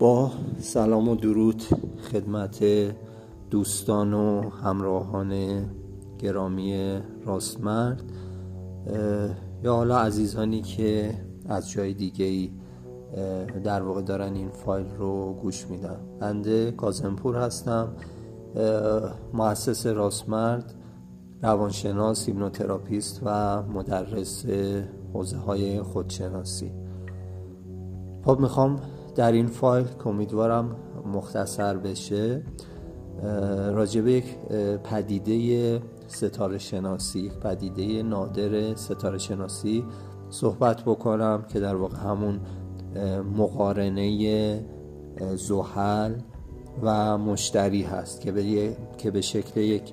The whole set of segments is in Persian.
با سلام و درود خدمت دوستان و همراهان گرامی راستمرد. یا حالا عزیزانی که از جای دیگه ای در واقع دارن این فایل رو گوش میدن. بنده کاظم‌پور هستم. مؤسس راستمرد روانشناس هیپنوتراپیست و مدرس حوزه های خودشناسی. خب می‌خوام در این فایل که امیدوارم مختصر بشه راجبه یک پدیده ستاره شناسی پدیده نادر ستاره شناسی صحبت بکنم که در واقع همون مقارنه زحل و مشتری هست که به, که به شکل یک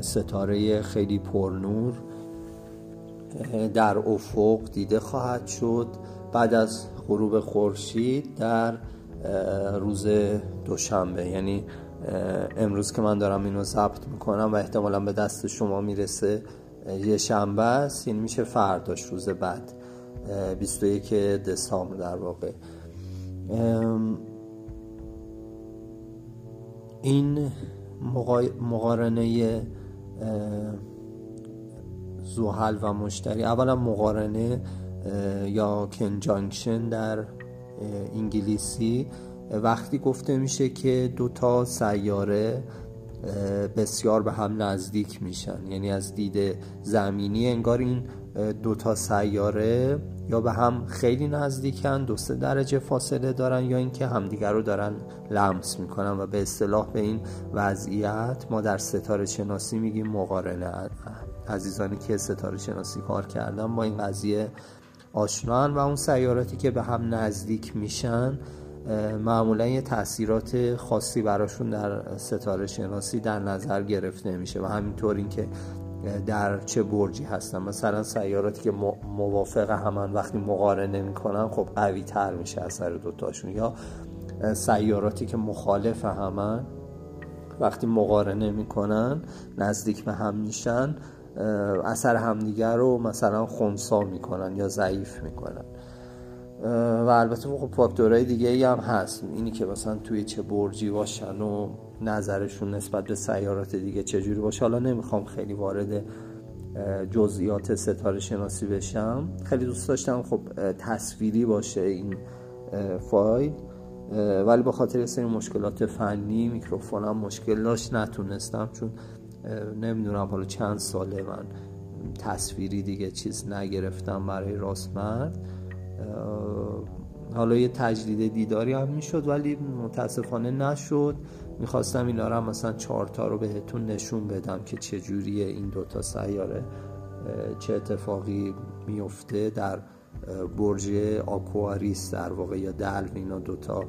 ستاره خیلی پرنور در افق دیده خواهد شد. بعد از غروب خورشید در روز دوشنبه. یعنی امروز که من دارم اینو ضبط می‌کنم و احتمالا به دست شما می‌رسه یه شنبه است. این میشه فرداش روز بعد 21 دسامبر در واقع. این مقارنه زحل و مشتری. اولا مقارنه یا کنجانکشن در انگلیسی. وقتی گفته میشه که دو تا سیاره بسیار به هم نزدیک میشن. یعنی از دید زمینی انگار این دو تا سیاره یا به هم خیلی نزدیکن دو سه درجه فاصله دارن یا اینکه همدیگر رو دارن لمس می‌کنن و به اصطلاح به این وضعیت ما در ستاره شناسی میگیم مقارنه. عزیزانی که ستاره شناسی کار کردن با این قضیه آشنان و اون سیاراتی که به هم نزدیک میشن معمولا یه تاثیرات خاصی براشون در ستاره شناسی در نظر گرفته میشه و همینطور اینکه در چه برجی هستن. مثلا سیاراتی که موافق همان وقتی مقارنه می‌کنن خب قوی تر میشه اثر دوتاشون یا سیاراتی که مخالف همن وقتی مقارنه می‌کنن نزدیک به هم میشن اثر همدیگر رو مثلا خونسا می‌کنن یا ضعیف می‌کنن. و البته خب فاکتورهای دیگه ای هم هست. اینی که مثلا توی چه برجی باشن و نظرشون نسبت به سیارات دیگه چجوری باشه. حالا نمی‌خوام خیلی وارد جزئیات ستاره شناسی بشم. خیلی دوست داشتم خب تصویری باشه این فایل. ولی با خاطر سری مشکلات فنی میکروفونم مشکل داشت. نتونستم چون نمی‌دونم حالا چند ساله من تصویری دیگه چیز نگرفتم برای راستمرد. حالا یه تجدید دیداری هم می‌شد ولی متاسفانه نشد. می‌خواستم اینا رو هم مثلا چهارتا رو بهتون نشون بدم که چجوریه این دوتا سیاره چه اتفاقی میفته در برج آکواریس در واقع یا دلو. اینا دوتا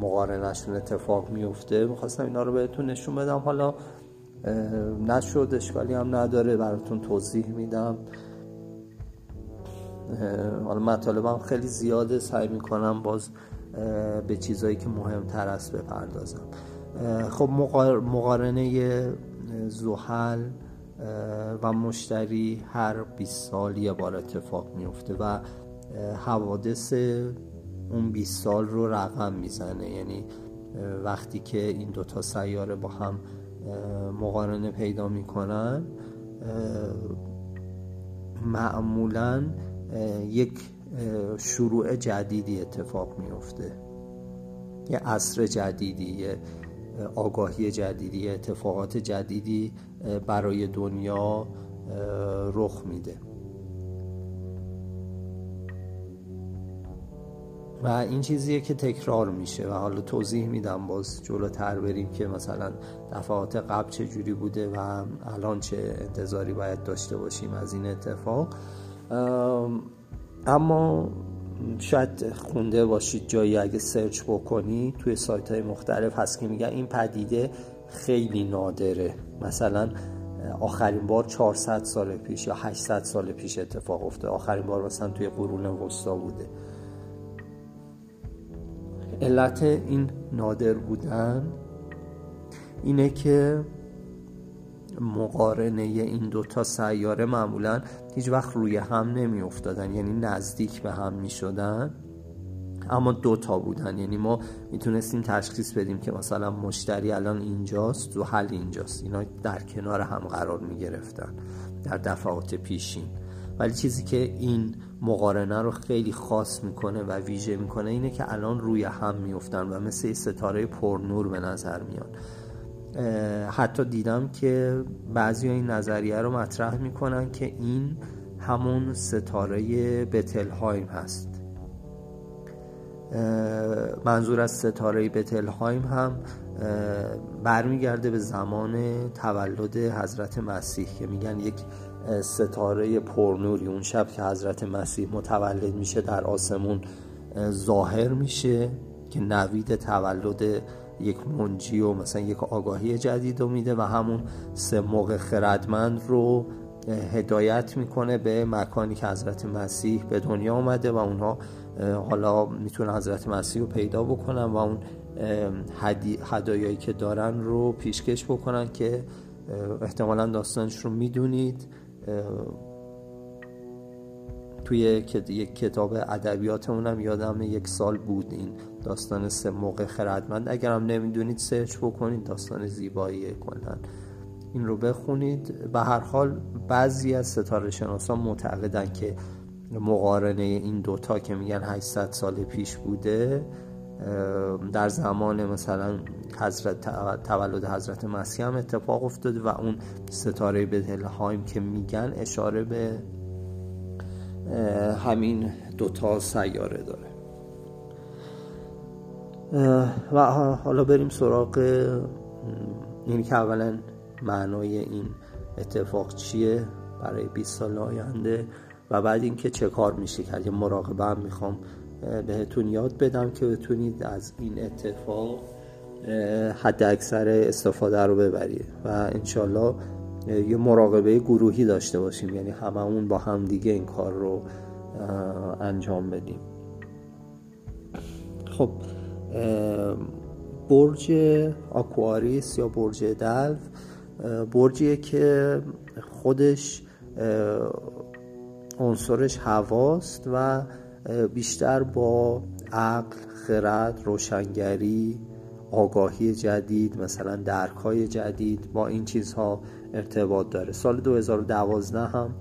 مقارنشون اتفاق میفته می‌خواستم اینا رو بهتون نشون بدم. حالا نشد اشکالی هم نداره براتون توضیح میدم. حالا مطالبم خیلی زیاده سعی می‌کنم باز به چیزایی که مهمتر است بپردازم. خب مقارنه زحل و مشتری هر 20 سال یه بار اتفاق میفته و حوادث اون 20 سال رو رقم می‌زنه. یعنی وقتی که این دوتا سیاره با هم مقارنه پیدا می‌کنن معمولا یک شروع جدیدی اتفاق میفته یه عصر جدیدی یه آگاهی جدیدی اتفاقات جدیدی برای دنیا رخ میده. و این چیزیه که تکرار میشه و حالا توضیح میدم باز جلوتر بریم که مثلا دفعات قبل چه جوری بوده و الان چه انتظاری باید داشته باشیم از این اتفاق. اما شاید خونده باشید جایی اگه سرچ بکنی توی سایت های مختلف هست که میگن این پدیده خیلی نادره. مثلا آخرین بار 400 سال پیش یا 800 سال پیش اتفاق افتاده. آخرین بار مثلا توی قرون وسطا بوده. علت این نادر بودن اینه که مقارنه این دوتا سیاره معمولا هیچ وقت روی هم نمی افتادن یعنی نزدیک به هم می شدن اما دو تا بودن. یعنی ما می‌تونستیم تشخیص بدیم که مثلا مشتری الان اینجاست و حل اینجاست. اینا در کنار هم قرار می‌گرفتن در دفعات پیشین. ولی چیزی که این مقارنه رو خیلی خاص می‌کنه و ویژه می‌کنه اینه که الان روی هم میفتن و مثل ستاره پرنور به نظر میان حتی دیدم که بعضی این نظریه رو مطرح می‌کنن که این همون ستاره بتلهایم هست. منظور از ستاره بتلهایم هم برمیگرده به زمان تولد حضرت مسیح که میگن یک ستاره پرنوری اون شب که حضرت مسیح متولد میشه در آسمون ظاهر میشه که نوید تولد یک منجی و مثلا یک آگاهی جدید رو میده و همون سه موقع خردمند رو هدایت می‌کنه به مکانی که حضرت مسیح به دنیا آمده و اونها حالا می‌تونه حضرت مسیح رو پیدا بکنن و اون هدایایی که دارن رو پیشکش بکنن که احتمالا داستانش رو می‌دونید. توی یک کتاب ادبیاتمون هم یادم یک سال بود این داستان سه موقع خردمند. اگرم نمی‌دونید سرچ بکنید داستان زیبایی کنن این رو بخونید. به هر حال بعضی از ستاره شناسان معتقدن که مقارنه این دوتا که میگن 800 سال پیش بوده در زمان مثلا حضرت تولد حضرت مسیح هم اتفاق افتاده و اون ستاره بتلهایم که میگن اشاره به همین دوتا سیاره داره. و حالا بریم سراغ این که اولا معنای این اتفاق چیه برای 20 سال آینده و بعد اینکه چه کار میشه کرد یه مراقبه هم می‌خوام بهتون یاد بدم که بتونید از این اتفاق حد اکثر استفاده رو ببرید و انشالله یه مراقبه گروهی داشته باشیم. یعنی هممون با هم دیگه این کار رو انجام بدیم. خب برج آکواریس یا برج دلو برجیه که خودش عنصرش هواست و بیشتر با عقل، خرد، روشنگری، آگاهی جدید مثلا درک جدید با این چیزها ارتباط داره. سال 2012 هم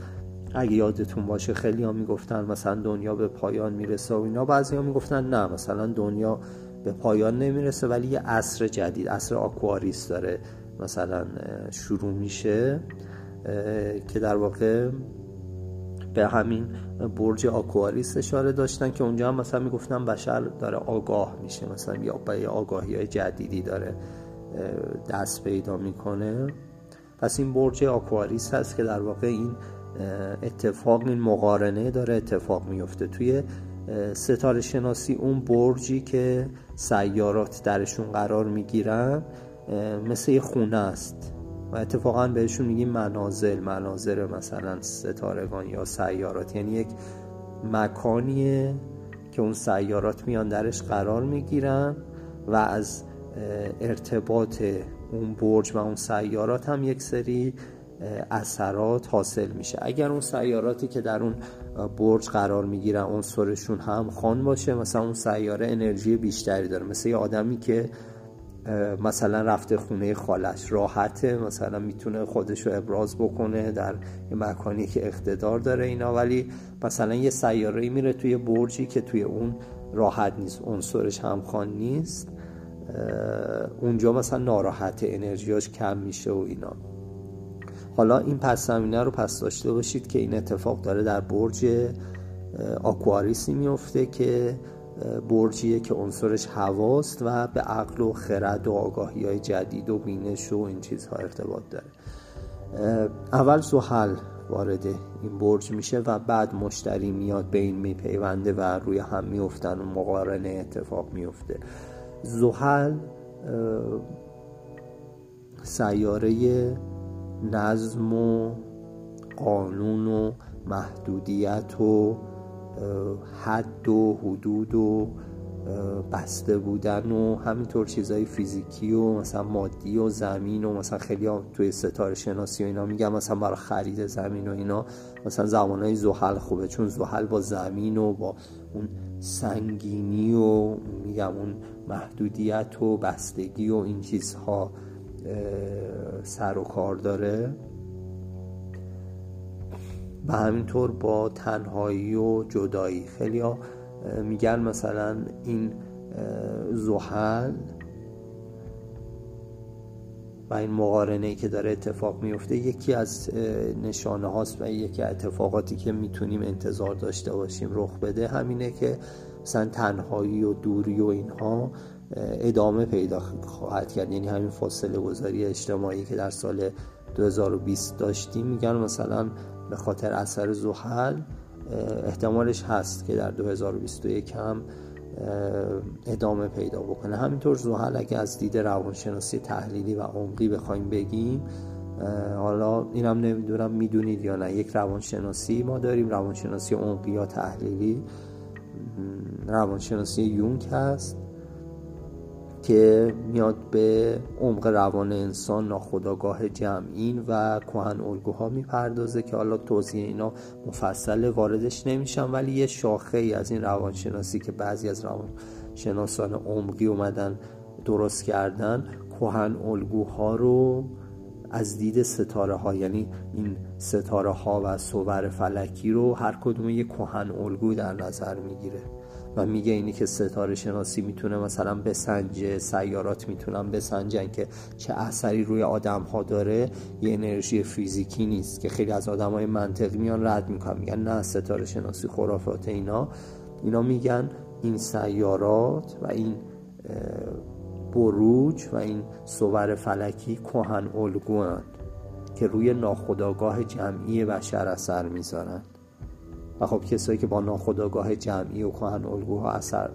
اگه یادتون باشه خیلی ها می‌گفتن مثلا دنیا به پایان می‌رسه و اینا. بعضی ها می‌گفتن نه مثلا دنیا به پایان نمی‌رسه ولی یه عصر جدید عصر آکواریس داره مثلا شروع میشه که در واقع به همین برج آکواریس اشاره داشتن که اونجا هم مثلا می‌گفتن بشر داره آگاه میشه. مثلا یا به آگاهی های جدیدی داره دست پیدا می‌کنه. پس این برج آکواریس هست که در واقع این اتفاق این مقارنه داره اتفاق میفته توی ستاره شناسی اون برجی که سیارات درشون قرار می‌گیرن مثل یه خونه است. و اتفاقا بهشون میگیم منازل مناظر مثلا ستارگان یا سیارات. یعنی یک مکانیه که اون سیارات میان درش قرار می‌گیرن و از ارتباط اون برج و اون سیارات هم یک سری اثرات حاصل میشه. اگر اون سیاراتی که در اون برج قرار می‌گیرن عنصرشون هم خان باشه مثلا اون سیاره انرژی بیشتری داره. مثل یه آدمی که مثلا رفته خونه خالش. راحته مثلا می‌تونه خودش رو ابراز بکنه در مکانی که اقتدار داره اینا. ولی مثلا یه سیاره میره توی برجی که توی اون راحت نیست. عنصرش همخوان نیست. اونجا مثلا ناراحت انرژیاش کم میشه و اینا. حالا این پس زمینه رو پس داشته باشید که این اتفاق داره در برج آکواریسی میفته که برجیه که عنصرش هواست و به عقل و خرد و آگاهی های جدید و بینش و این چیزها ارتباط داره. اول زحل وارد این برج میشه و بعد مشتری میاد به این میپیونده و روی هم میفتن و مقارنه اتفاق میفته. زحل سیاره نظم و قانون و محدودیت و حد و حدود و بسته بودن و همینطور چیزای فیزیکی و مثلا مادی و زمین و مثلا خیلی توی ستاره شناسی و اینا میگم مثلا برای خرید زمین و اینا مثلا زمانهای زحل خوبه. چون زحل با زمین و با اون سنگینی و میگم اون محدودیت و بستگی و این چیزها سر و کار داره. و همینطور با تنهایی و جدایی. خیلی ها میگن مثلا این زحل و این مقارنه که داره اتفاق میفته یکی از نشانه هاست و یکی از اتفاقاتی که می‌تونیم انتظار داشته باشیم رخ بده همینه که مثلا تنهایی و دوری و اینها ادامه پیدا خواهد کرد. یعنی همین فاصله گذاری اجتماعی که در سال 2020 داشتیم. میگن مثلا به خاطر اثر زحل احتمالش هست که در 2021 هم ادامه پیدا بکنه. همینطور زحل اگه از دید روانشناسی تحلیلی و عمقی بخوایم بگیم حالا اینم نمی‌دونم می‌دونید یا نه. یک روانشناسی ما داریم روانشناسی عمقی یا تحلیلی. روانشناسی یونگ هست. که میاد به عمق روان انسان ناخداگاه جمعین و کهن الگوها می‌پردازه که حالا توضیح اینا مفصل واردش نمیشم ولی یه شاخه ای از این روانشناسی که بعضی از روانشناسان عمقی اومدن درست کردن کهن الگوها رو از دید ستاره ها یعنی این ستاره ها و صور فلکی رو هر کدوم یه کهن الگو در نظر می‌گیره. و میگه اینی که ستاره شناسی می‌تونه مثلا بسنجه سیارات می‌تونن بسنجن که چه اثری روی آدم ها داره یه انرژی فیزیکی نیست که خیلی از آدم های منطقی میان رد می‌کنن. میگن نه ستاره شناسی خرافات اینا. اینا میگن این سیارات و این بروج و این صور فلکی کهن الگوان که روی ناخداگاه جمعی بشر اثر می‌ذارن. و خب کسایی که با ناخداگاه جمعی و کهن الگوها اثر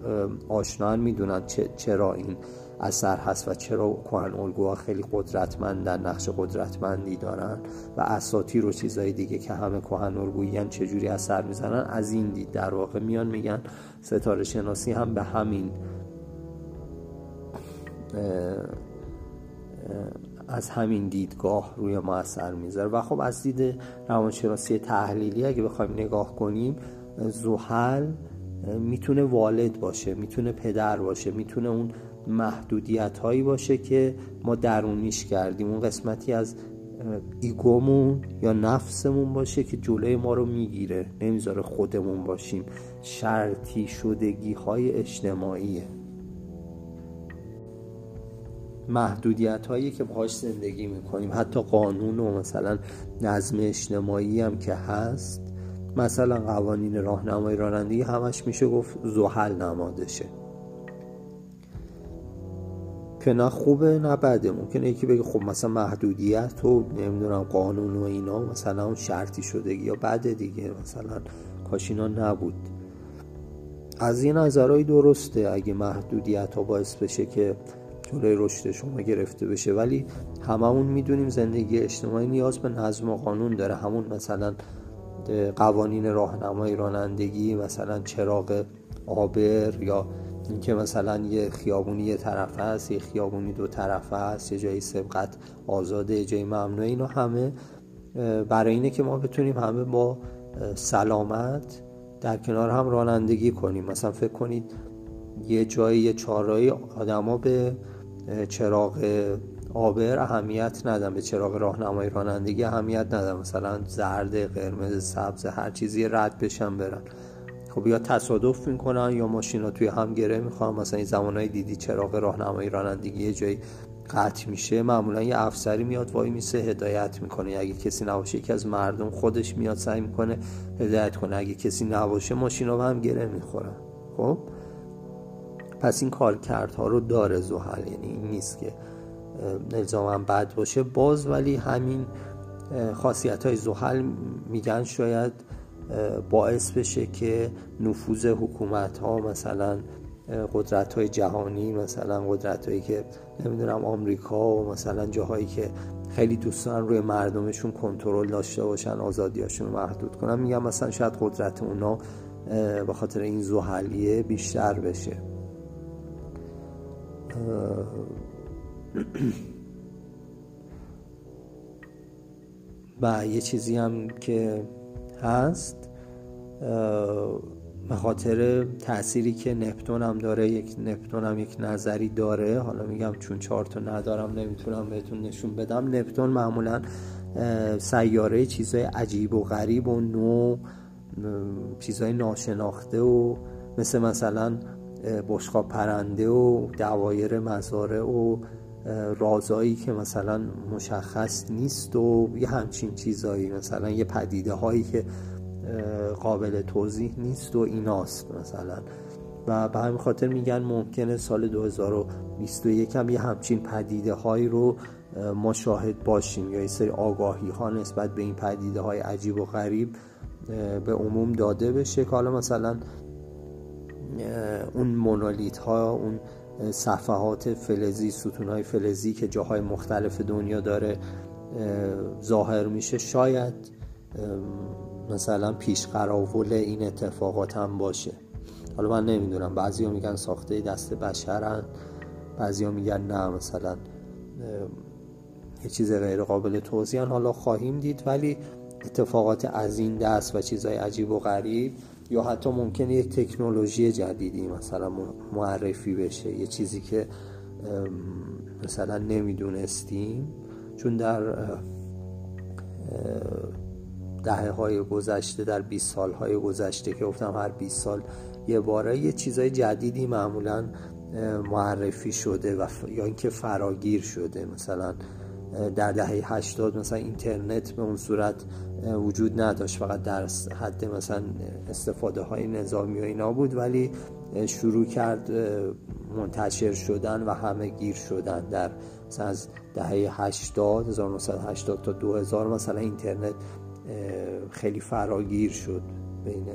آشنان می‌دونن چرا این اثر هست و چرا کهن الگوها خیلی قدرتمندن نقش قدرتمندی دارن و اساطیر و چیزای دیگه که همه کهن الگویی چجوری اثر می‌زنن از این دید در واقع میان میگن ستاره شناسی هم به همین از همین دیدگاه روی ما اثر می‌ذاره. و خب از دید روانشناسی تحلیلی اگه بخوایم نگاه کنیم زحل می‌تونه والد باشه می‌تونه پدر باشه می‌تونه اون محدودیت هایی باشه که ما درونیش کردیم. اون قسمتی از ایگومون یا نفسمون باشه که جلوی ما رو می‌گیره نمی‌ذاره خودمون باشیم. شرطی شدگی های اجتماعیه. محدودیت هایی که باهاش زندگی می‌کنیم. حتی قانون و مثلا نظم اجتماعی هم که هست. مثلا قوانین راهنمایی رانندگی همش میشه گفت زحل نمادشه. که نه خوبه نه بده. ممکنه یکی بگه خب مثلا محدودیت و نمی‌دونم قانون و اینا مثلا اون شرطی شدگی یا بده دیگه. مثلا کاش اینا نبود. از این نظرهایی درسته. اگه محدودیت ها باعث بشه که جلوی رشد شما گرفته بشه. ولی هممون می‌دونیم زندگی اجتماعی نیاز به نظم و قانون داره. همون مثلا قوانین راهنمای رانندگی مثلا چراغ آبر یا اینکه مثلا یه خیابونی یه طرف هست یه خیابونی دو طرف هست یه جایی سبقت آزاده یه جایی ممنوعه اینا همه برای اینه که ما بتونیم همه با سلامت در کنار هم رانندگی کنیم. مثلا فکر کنید یه جایی یه چهارراه آدما به چراغ آبر اهمیت ندن به چراغ راهنمای رانندگی اهمیت ندن مثلا زرد قرمز سبز هر چیزی رد بشن برن. خب یا تصادف می‌کنن یا ماشینا توی هم گره می‌خوان مثلا این زمانهای دیدی چراغ راهنمای رانندگی یه جایی قطع میشه معمولا یه افسری میاد وای میسه هدایت می‌کنه. اگه کسی نباشه یکی از مردم خودش میاد سعی می‌کنه هدایت کنه. اگه کسی نباشه ماشینا هم گره می‌خورن. خب؟ پس این کارکردها رو داره زحل یعنی این نیست که نظاما بد باشه. باز ولی همین خاصیت های زحل میگن شاید باعث بشه که نفوذ حکومت ها مثلا قدرت های جهانی مثلا قدرت هایی که نمی‌دونم آمریکا و مثلا جاهایی که خیلی دوستان روی مردمشون کنترل داشته باشن آزادیاشون رو محدود کنن میگن مثلا شاید قدرت اونا به خاطر این زحلیه بیشتر بشه. و یه چیزی هم که هست به خاطر تأثیری که نپتون هم داره یک نپتون هم یک نظری داره. حالا میگم چون چهار تا ندارم نمی‌تونم بهتون نشون بدم. نپتون معمولا سیاره چیزای عجیب و غریب و نو چیزای ناشناخته و مثل مثلا بشقاب پرنده و دوایر مزاره و رازایی که مثلا مشخص نیست و یه همچین چیزایی مثلا یه پدیده هایی که قابل توضیح نیست و ایناست مثلا. و به همین خاطر میگن ممکنه سال 2021 هم یه همچین پدیده هایی رو ما شاهد باشیم یا یه سری آگاهی ها نسبت به این پدیده های عجیب و غریب به عموم داده بشه که حالا مثلا اون مونولیت ها اون صفحات فلزی ستون های فلزی که جاهای مختلف دنیا داره ظاهر میشه. شاید مثلا پیش قراول این اتفاقات هم باشه. حالا من نمی‌دونم. بعضی میگن ساخته دست بشرن بعضی میگن نه مثلا یه چیز غیر قابل توضیحن. حالا خواهیم دید ولی اتفاقات از این دست و چیزهای عجیب و غریب یا حتی ممکنه یک تکنولوژی جدیدی مثلا معرفی بشه یه چیزی که مثلا نمی‌دونستیم. چون در دهه های گذشته در 20 سال های گذشته که گفتم هر 20 سال یه باره یه چیزای جدیدی معمولا معرفی شده و یا اینکه فراگیر شده. مثلا در دهه 80 مثلا اینترنت به اون صورت وجود نداشت. فقط در حد مثلا استفاده های نظامی و اینا بود ولی شروع کرد منتشر شدن و همه گیر شدن. در مثلا از دهه 80 1980 تا 2000 مثلا اینترنت خیلی فراگیر شد بین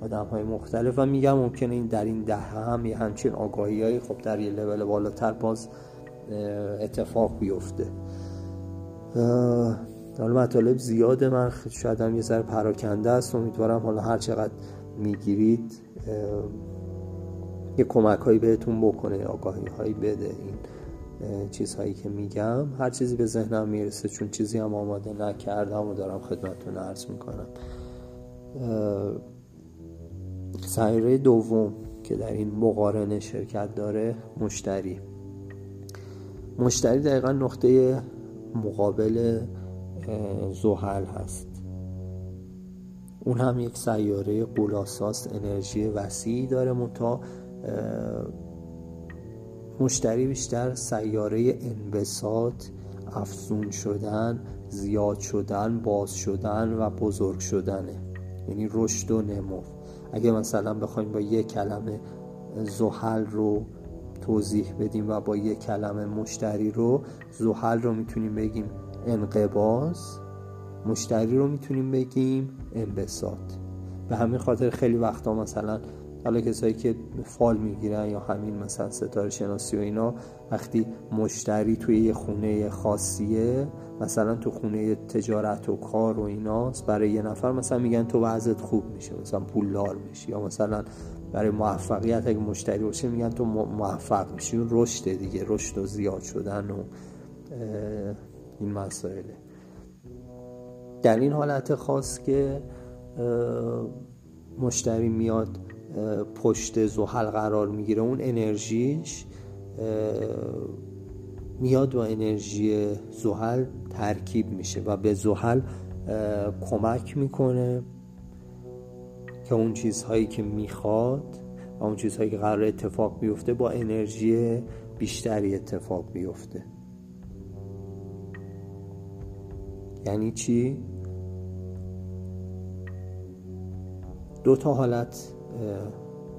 آدم های مختلف. و میگم ممکنه این در این دهه هم یه همچین آگاهی های خب در یه لول بالاتر باز اتفاق بیفته. حالا مطالب زیاده. من شاید هم یه ذره پراکنده است. امیدوارم حالا هر چقدر می‌گیرید یه کمک هایی بهتون بکنه آگاهی هایی بده این چیزهایی که میگم. هر چیزی به ذهنم می‌رسه چون چیزی هم آماده نکردم و دارم خدمتتون عرض می‌کنم. سیاره دوم که در این مقارنه شرکت داره مشتری. مشتری دقیقا نقطه مقابل زحل هست. اون هم یک سیاره قولاساس انرژی وسیعی داره متا مشتری بیشتر سیاره انبساط افزون شدن زیاد شدن باز شدن و بزرگ شدنه. یعنی رشد و نمو. اگه مثلا بخوایم با یک کلمه زحل رو توضیح بدیم و با یک کلمه مشتری رو زحل رو می‌تونیم بگیم انقباز مشتری رو می‌تونیم بگیم انبساط. به همین خاطر خیلی وقتا مثلا حالا کسایی که فال می‌گیرن یا همین مثلا ستاره شناسی و اینا وقتی مشتری توی یه خونه خاصیه مثلا تو خونه تجارت و کار و ایناست برای یه نفر مثلا میگن تو وضعت خوب میشه مثلا پولدار میشی یا مثلا برای موفقیت اگه مشتری باشه میگن تو موفق میشی. اون رشد دیگه رشد و زیاد شدن و این مسائله در این حالت خاص که مشتری میاد پشت زحل قرار می‌گیره اون انرژیش میاد و انرژی زحل ترکیب میشه و به زحل کمک می‌کنه. که اون چیزهایی که می‌خواد و اون چیزهایی که قرار اتفاق بیفته با انرژی بیشتری اتفاق بیفته یعنی چی؟ دو تا حالت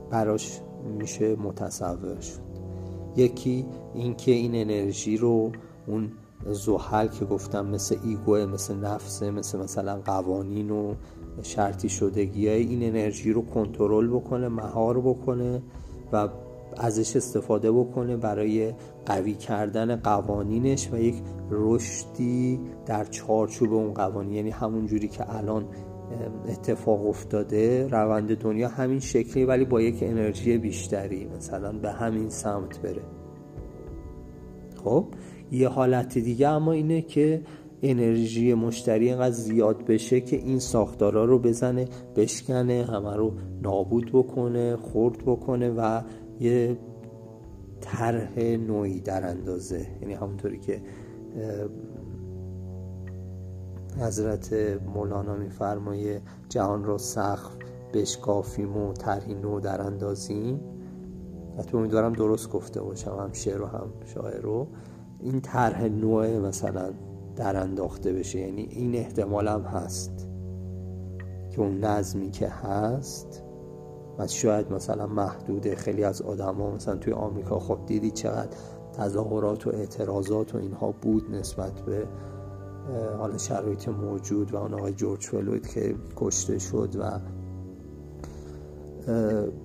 براش میشه متصور شد یکی اینکه این انرژی رو اون زحل که گفتم مثل ایگوه مثل نفسه مثل مثلا قوانین و شرطی شدگی های این انرژی رو کنترل بکنه مهار بکنه و ازش استفاده بکنه برای قوی کردن قوانینش و یک رشدی در چارچوب اون قوانین. یعنی همون جوری که الان اتفاق افتاده روند دنیا همین شکلی ولی با یک انرژی بیشتری مثلا به همین سمت بره. خب یه حالت دیگه اما اینه که انرژی مشتری اینقدر زیاد بشه که این ساختارا رو بزنه بشکنه همه رو نابود بکنه خورد بکنه و یه طرح نوعی در اندازه. یعنی همونطوری که حضرت مولانا میفرمایه جهان را سخت بشکافیم و طرحی نو در اندازیم. حتی امیدوارم درست گفته باشم هم شعر و هم شاعر رو. این طرح نوع مثلا در انداخته بشه. یعنی این احتمال هم هست که اون نظمی که هست و شاید مثلا محدوده خیلی از آدما مثلا توی آمریکا خب دیدی چقدر تظاهرات و اعتراضات و اینها بود نسبت به حالا شرایط موجود و اون آقای جورج فلوید که کشته شد و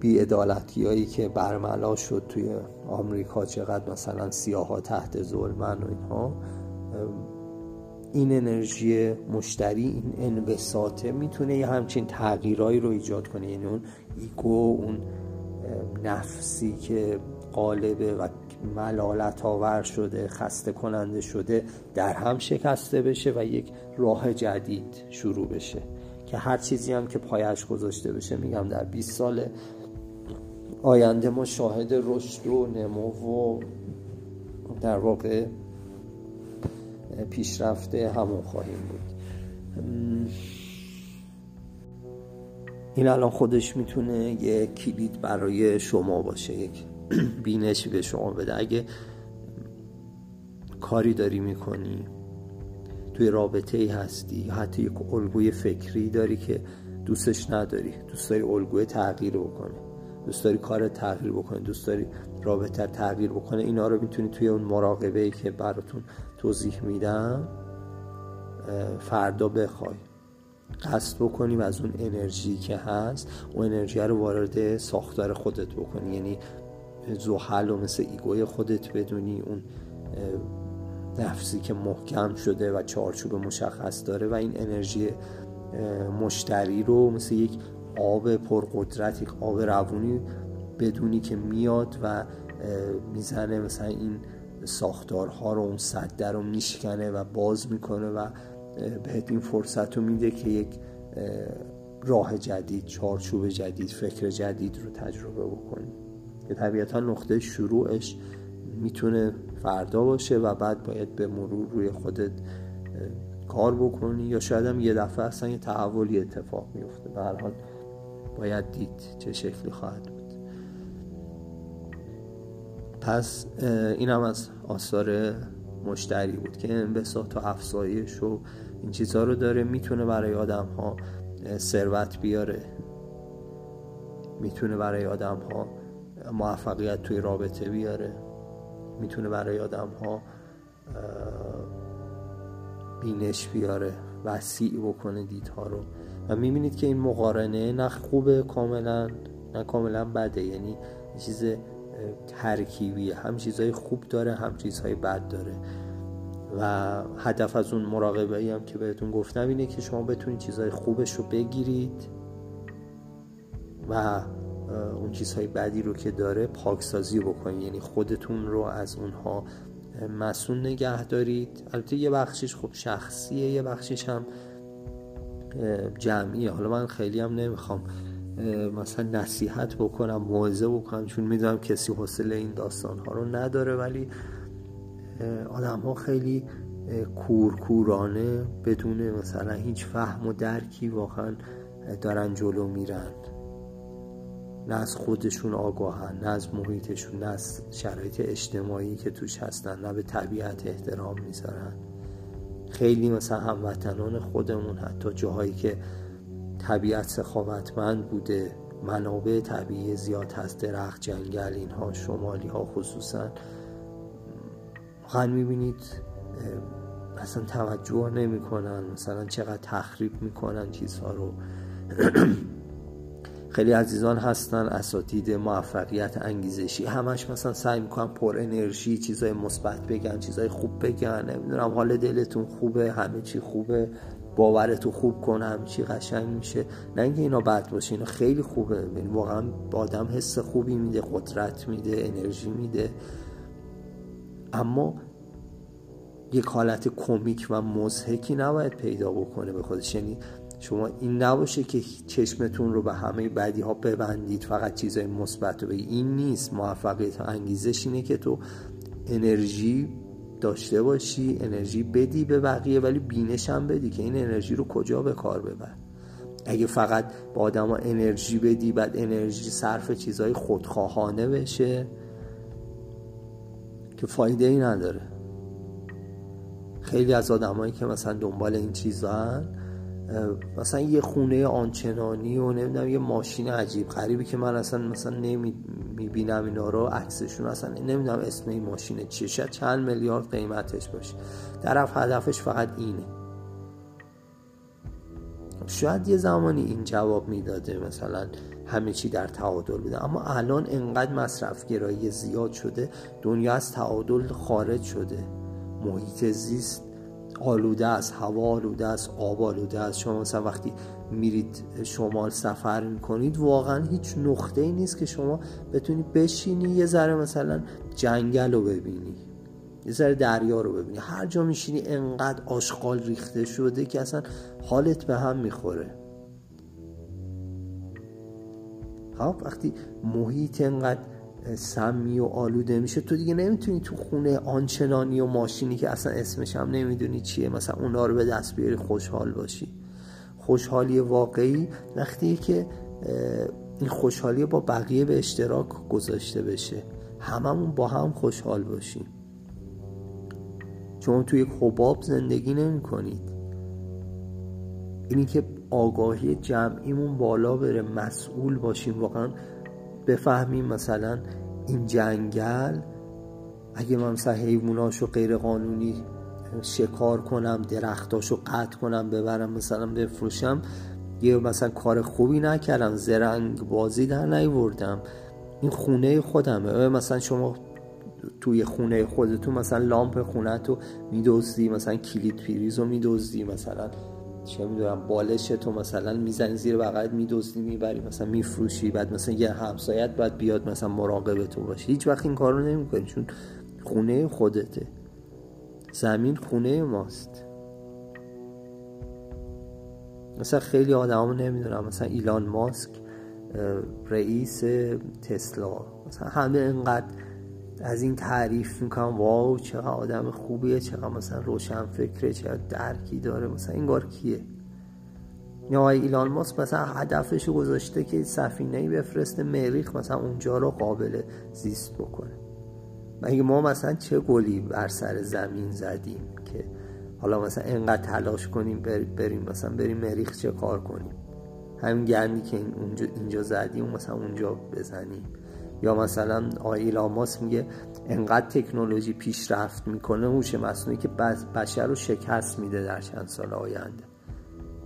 بیعدالتی هایی که برملا شد توی آمریکا چقدر مثلا سیاه ها تحت ظلمن و اینها. این انرژی مشتری این انبساطه می‌تونه یه همچین تغییرهایی رو ایجاد کنه. یعنی اون ایگو اون نفسی که قالبه و ملالت آور شده خسته کننده شده در هم شکسته بشه و یک راه جدید شروع بشه. که هر چیزی هم که پایش گذاشته بشه. میگم در 20 سال آینده ما شاهد رشد و نمو و در واقع پیشرفته همون خواهیم بود. این الان خودش می‌تونه یک کلید برای شما باشه یک بینشی به شما بده. اگه کاری داری می‌کنی توی رابطه ای هستی حتی یک الگوی فکری داری که دوستش نداری دوست داری الگوی تغییر بکنه دوست داری کار تغییر بکنه دوست داری رابطه تغییر بکنه اینا رو می‌تونی توی اون مراقبه ای که براتون توضیح میدم فردا بخوای. قصد بکنی از اون انرژی که هست اون انرژی رو وارد ساختار خودت بکنی. یعنی زحل و مثل ایگوی خودت بدونی اون نفسی که محکم شده و چارچوب مشخص داره و این انرژی مشتری رو مثل یک آب پرقدرت یک آب روونی بدونی که میاد و می‌زنه مثلا این ساختارها رو اون صده رو میشکنه و باز می‌کنه و بهت این فرصت رو میده که یک راه جدید چارچوب جدید فکر جدید رو تجربه بکنی. که طبیعتا نقطه شروعش می‌تونه فردا باشه و بعد باید به مرور روی خودت کار بکنی یا شاید هم یه دفعه اصلا یه تحولی اتفاق میفته به هر حال باید دید چه شکلی خواهد بود. پس این هم از آثار مشتری بود که انبساط و افزایش و این چیزها رو داره می‌تونه برای آدم ها ثروت بیاره. می‌تونه برای آدم ها موفقیت توی رابطه بیاره. می‌تونه برای آدم ها بینش بیاره وسیع بکنه دیدها رو. و می‌بینید که این مقارنه نه خوبه کاملا نه کاملا بده. یعنی چیز ترکیبیه. هم چیزهای خوب داره هم چیزهای بد داره. و هدف از اون مراقبه ای هم که بهتون گفتم اینه که شما بتونید چیزهای خوبش رو بگیرید و اون چیزهای بدی رو که داره پاکسازی بکنید. یعنی خودتون رو از اونها مسئول نگه دارید. البته یه بخشش خب شخصیه یه بخشش هم جمعیه. حالا من خیلی هم نمی‌خوام مثلا نصیحت بکنم موعظه بکنم چون می‌دونم کسی حوصله این داستان ها رو نداره ولی آدم ها خیلی کورکورانه بدون مثلا هیچ فهم و درکی واقعا دارن جلو میرن. نه از خودشون آگاهن نه از محیطشون نه از شرایط اجتماعی که توش هستن نه به طبیعت احترام می‌ذارن. خیلی مثلا هموطنان خودمون حتی جاهایی که طبیعت سخاوتمند بوده. منابع طبیعی زیاد هست. درخت جنگل اینها شمالی ها خصوصا. واقعا می‌بینید اصلا توجه نمی‌کنن. مثلا چقدر تخریب می‌کنن چیزها رو. خیلی عزیزان هستن. اساتید موفقیت انگیزشی. همش مثلا سعی می‌کنن پر انرژی چیزای مثبت بگن چیزای خوب بگن. نمی‌دونم حال دلتون خوبه همه چی خوبه. باورتو خوب کنم چی قشنگ میشه. نه اینکه اینا بد باشه اینا خیلی خوبه. یعنی واقعا با آدم حس خوبی میده قدرت میده انرژی میده. اما یک حالت کمیک و مزهکی نباید پیدا بکنه به خودش. یعنی شما این نباشه که چشمتون رو به همه بدی ها ببندید فقط چیزای مثبت رو این نیست. موفقیت انگیزش اینه که تو انرژی داشته باشی انرژی بدی به بقیه ولی بینش هم بدی که این انرژی رو کجا به کار ببر. اگه فقط با آدم انرژی بدی بعد انرژی صرف چیزهای خودخواهانه بشه که فایده ای نداره. خیلی از آدمایی که مثلا دنبال این چیزا مثلا یه خونه آنچنانی و نمی‌دونم یه ماشین عجیب غریبی که من اصلا مثلا نمی‌بینم اینا رو عکسشون اصلا نمی‌دونم اسم این ماشینه چیه شاید چند میلیارد قیمتش باشه. طرف هدفش فقط اینه. شاید یه زمانی این جواب می‌داده مثلا همه چی در تعادل بوده. اما الان انقدر مصرف گرایی زیاد شده دنیا از تعادل خارج شده. محیط زیست آلوده است هوا آلوده است آب آلوده است شما مثلا وقتی میرید شمال سفر می‌کنید واقعا هیچ نقطه ای نیست که شما بتونی بشینی یه ذره مثلا جنگل رو ببینی یه ذره دریا رو ببینی. هر جا میشینی انقدر آشغال ریخته شده که اصلا حالت به هم می‌خوره. خب وقتی محیط انقدر سمی و آلوده میشه. تو دیگه نمی‌تونی تو خونه آنچنانی و ماشینی که اصلا اسمش هم نمی‌دونی چیه مثلا اونا رو به دست بیاری خوشحال باشی. خوشحالی واقعی وقتی که این خوشحالی با بقیه به اشتراک گذاشته بشه. هممون با هم خوشحال باشیم. چون توی یک حباب زندگی نمی کنید اینی که آگاهی جمعیمون بالا بره مسئول باشیم. واقعا بفهمیم مثلا این جنگل اگه من مثلا حیواناشو غیر قانونی شکار کنم درختاشو قطع کنم ببرم مثلا بفروشم یه مثلا کار خوبی نکردم زرنگ بازی در نیوردم. این خونه خودمه. مثلا شما توی خونه خودتون مثلا لامپ خونه تو میدوزدی مثلا کلید پریز رو میدوزدی مثلا چه می‌دونم بالش تو مثلا می‌زنی زیر بغلت میدزدی می‌بری مثلا میفروشی بعد مثلا یه همسایت باید بیاد مثلا مراقب تو باشه. هیچ وقت این کارو نمی‌کنی چون خونه خودته. زمین خونه ماست. مثلا خیلی آدم نمی‌دونم مثلا ایلان ماسک رئیس تسلا. مثلا همه انقدر از این تعریف می‌کنم واو چقدر آدم خوبیه چقدر مثلا روشن فکره چقدر درکی داره مثلا این کار کیه؟ یا ایلان ماسک مثلا هدفش گذاشته که سفینه ای بفرسته مریخ مثلا اونجا رو قابل زیست بکنه. مگه ما مثلا چه گلی بر سر زمین زدیم که حالا مثلا انقدر تلاش کنیم بریم مثلا بریم مریخ چه کار کنیم؟ همین گندی که اینجا, اینجا زدیم مثلا اونجا بزنیم. یا مثلا آقای ماس میگه انقدر تکنولوژی پیشرفت می‌کنه هوش مصنوعی که بشر رو شکست میده در چند سال آینده.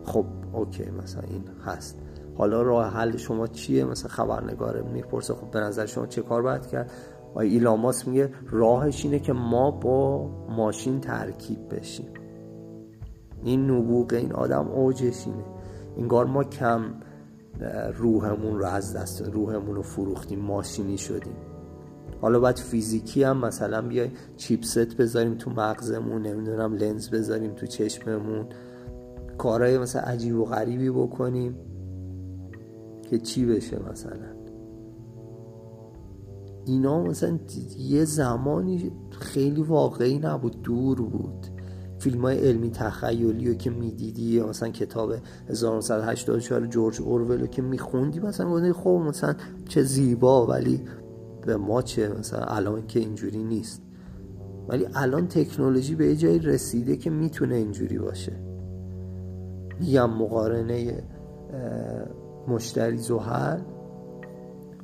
خب اوکی مثلا این هست. حالا راه حل شما چیه؟ مثلا خبرنگاره می‌پرسه خب به نظر شما چه کار باید کرد؟ آقای ایلاماس میگه راهش اینه که ما با ماشین ترکیب بشیم. این نبوغ این آدم اوجش اینه. انگار ما کم روحمون رو از دست روحمون رو فروختیم ماشینی شدیم. حالا باید فیزیکی هم مثلا بیای چیپست بذاریم تو مغزمون نمی‌دونم لنز بذاریم تو چشممون. کارهای مثلا عجیب و غریبی بکنیم که چی بشه مثلا. اینا مثلا یه زمانی خیلی واقعی نبود دور بود. فیلم های علمی تخیلی رو که می‌دیدی مثلا کتاب 1984 جورج اورول که میخوندی مثلا گفتی خب مثلا چه زیبا ولی به ما چه؟ مثلا الان که اینجوری نیست. ولی الان تکنولوژی به جایی رسیده که می‌تونه اینجوری باشه. میگم مقارنه مشتری زحل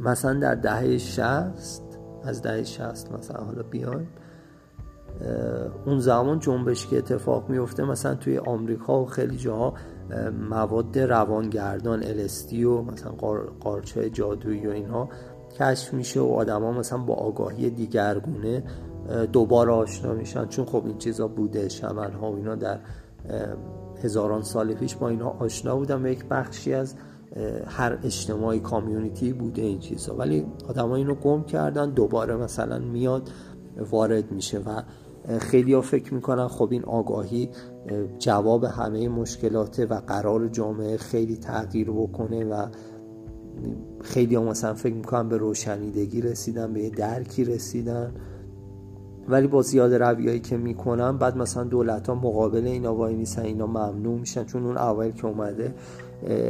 مثلا در دهه شست از دهه شست مثلا حالا بیایم. اون زمان جنبش که اتفاق میفته مثلا توی آمریکا و خیلی جاها مواد روانگردان الستی و مثلا قارچای جادویی و اینها کشف میشه و آدما مثلا با آگاهی دیگرگونه دوباره آشنا میشن. چون خب این چیزا بوده شمل ها و اینا در هزاران سال پیش با اینها آشنا بودن و یک بخشی از هر اجتماعی کامیونیتی بوده این چیزا. ولی آدما اینو گم کردن دوباره مثلا میاد وارد میشه و خیلی ها فکر می‌کنن خب این آگاهی جواب همه مشکلاته و قرار جامعه خیلی تغییر بکنه و خیلی ها مثلا فکر می‌کنن به روشنیدگی رسیدن به درکی رسیدن. ولی با زیاده رویایی که می‌کنن بعد مثلا دولت ها مقابل اینا وای میسن اینا ممنوع میشن چون اون اول که اومده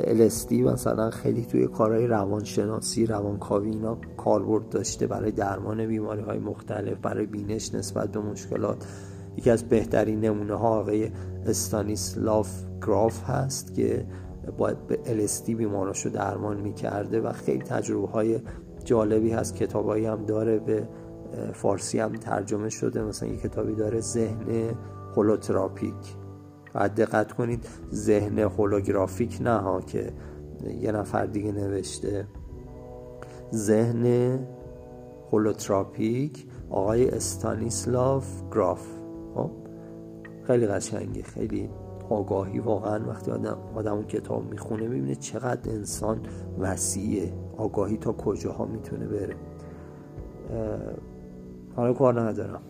LSD مثلا خیلی توی کارهای روانشناسی روانکاوی اینا کاربرد داشته برای درمان بیماری های مختلف برای بینش نسبت به مشکلات. یکی از بهترین نمونه ها آقای استانیسلاف گراف هست که باید به LSD بیماراشو درمان می‌کرده و خیلی تجربه های جالبی هست. کتابایی هم داره به فارسی هم ترجمه شده. مثلا یه کتابی داره ذهن هولوتراپیک. بعد دقت کنید ذهن هولوگرافیک نه ها که یه نفر دیگه نوشته. ذهن هولوتراپیک آقای استانیسلاف گراف. خب؟ خیلی قشنگه خیلی آگاهی واقعا وقتی آدم, آدم اون کتاب می‌خونه می‌بینه چقدر انسان وسیعه. آگاهی تا کجاها می‌تونه بره. حالا کار ندارم.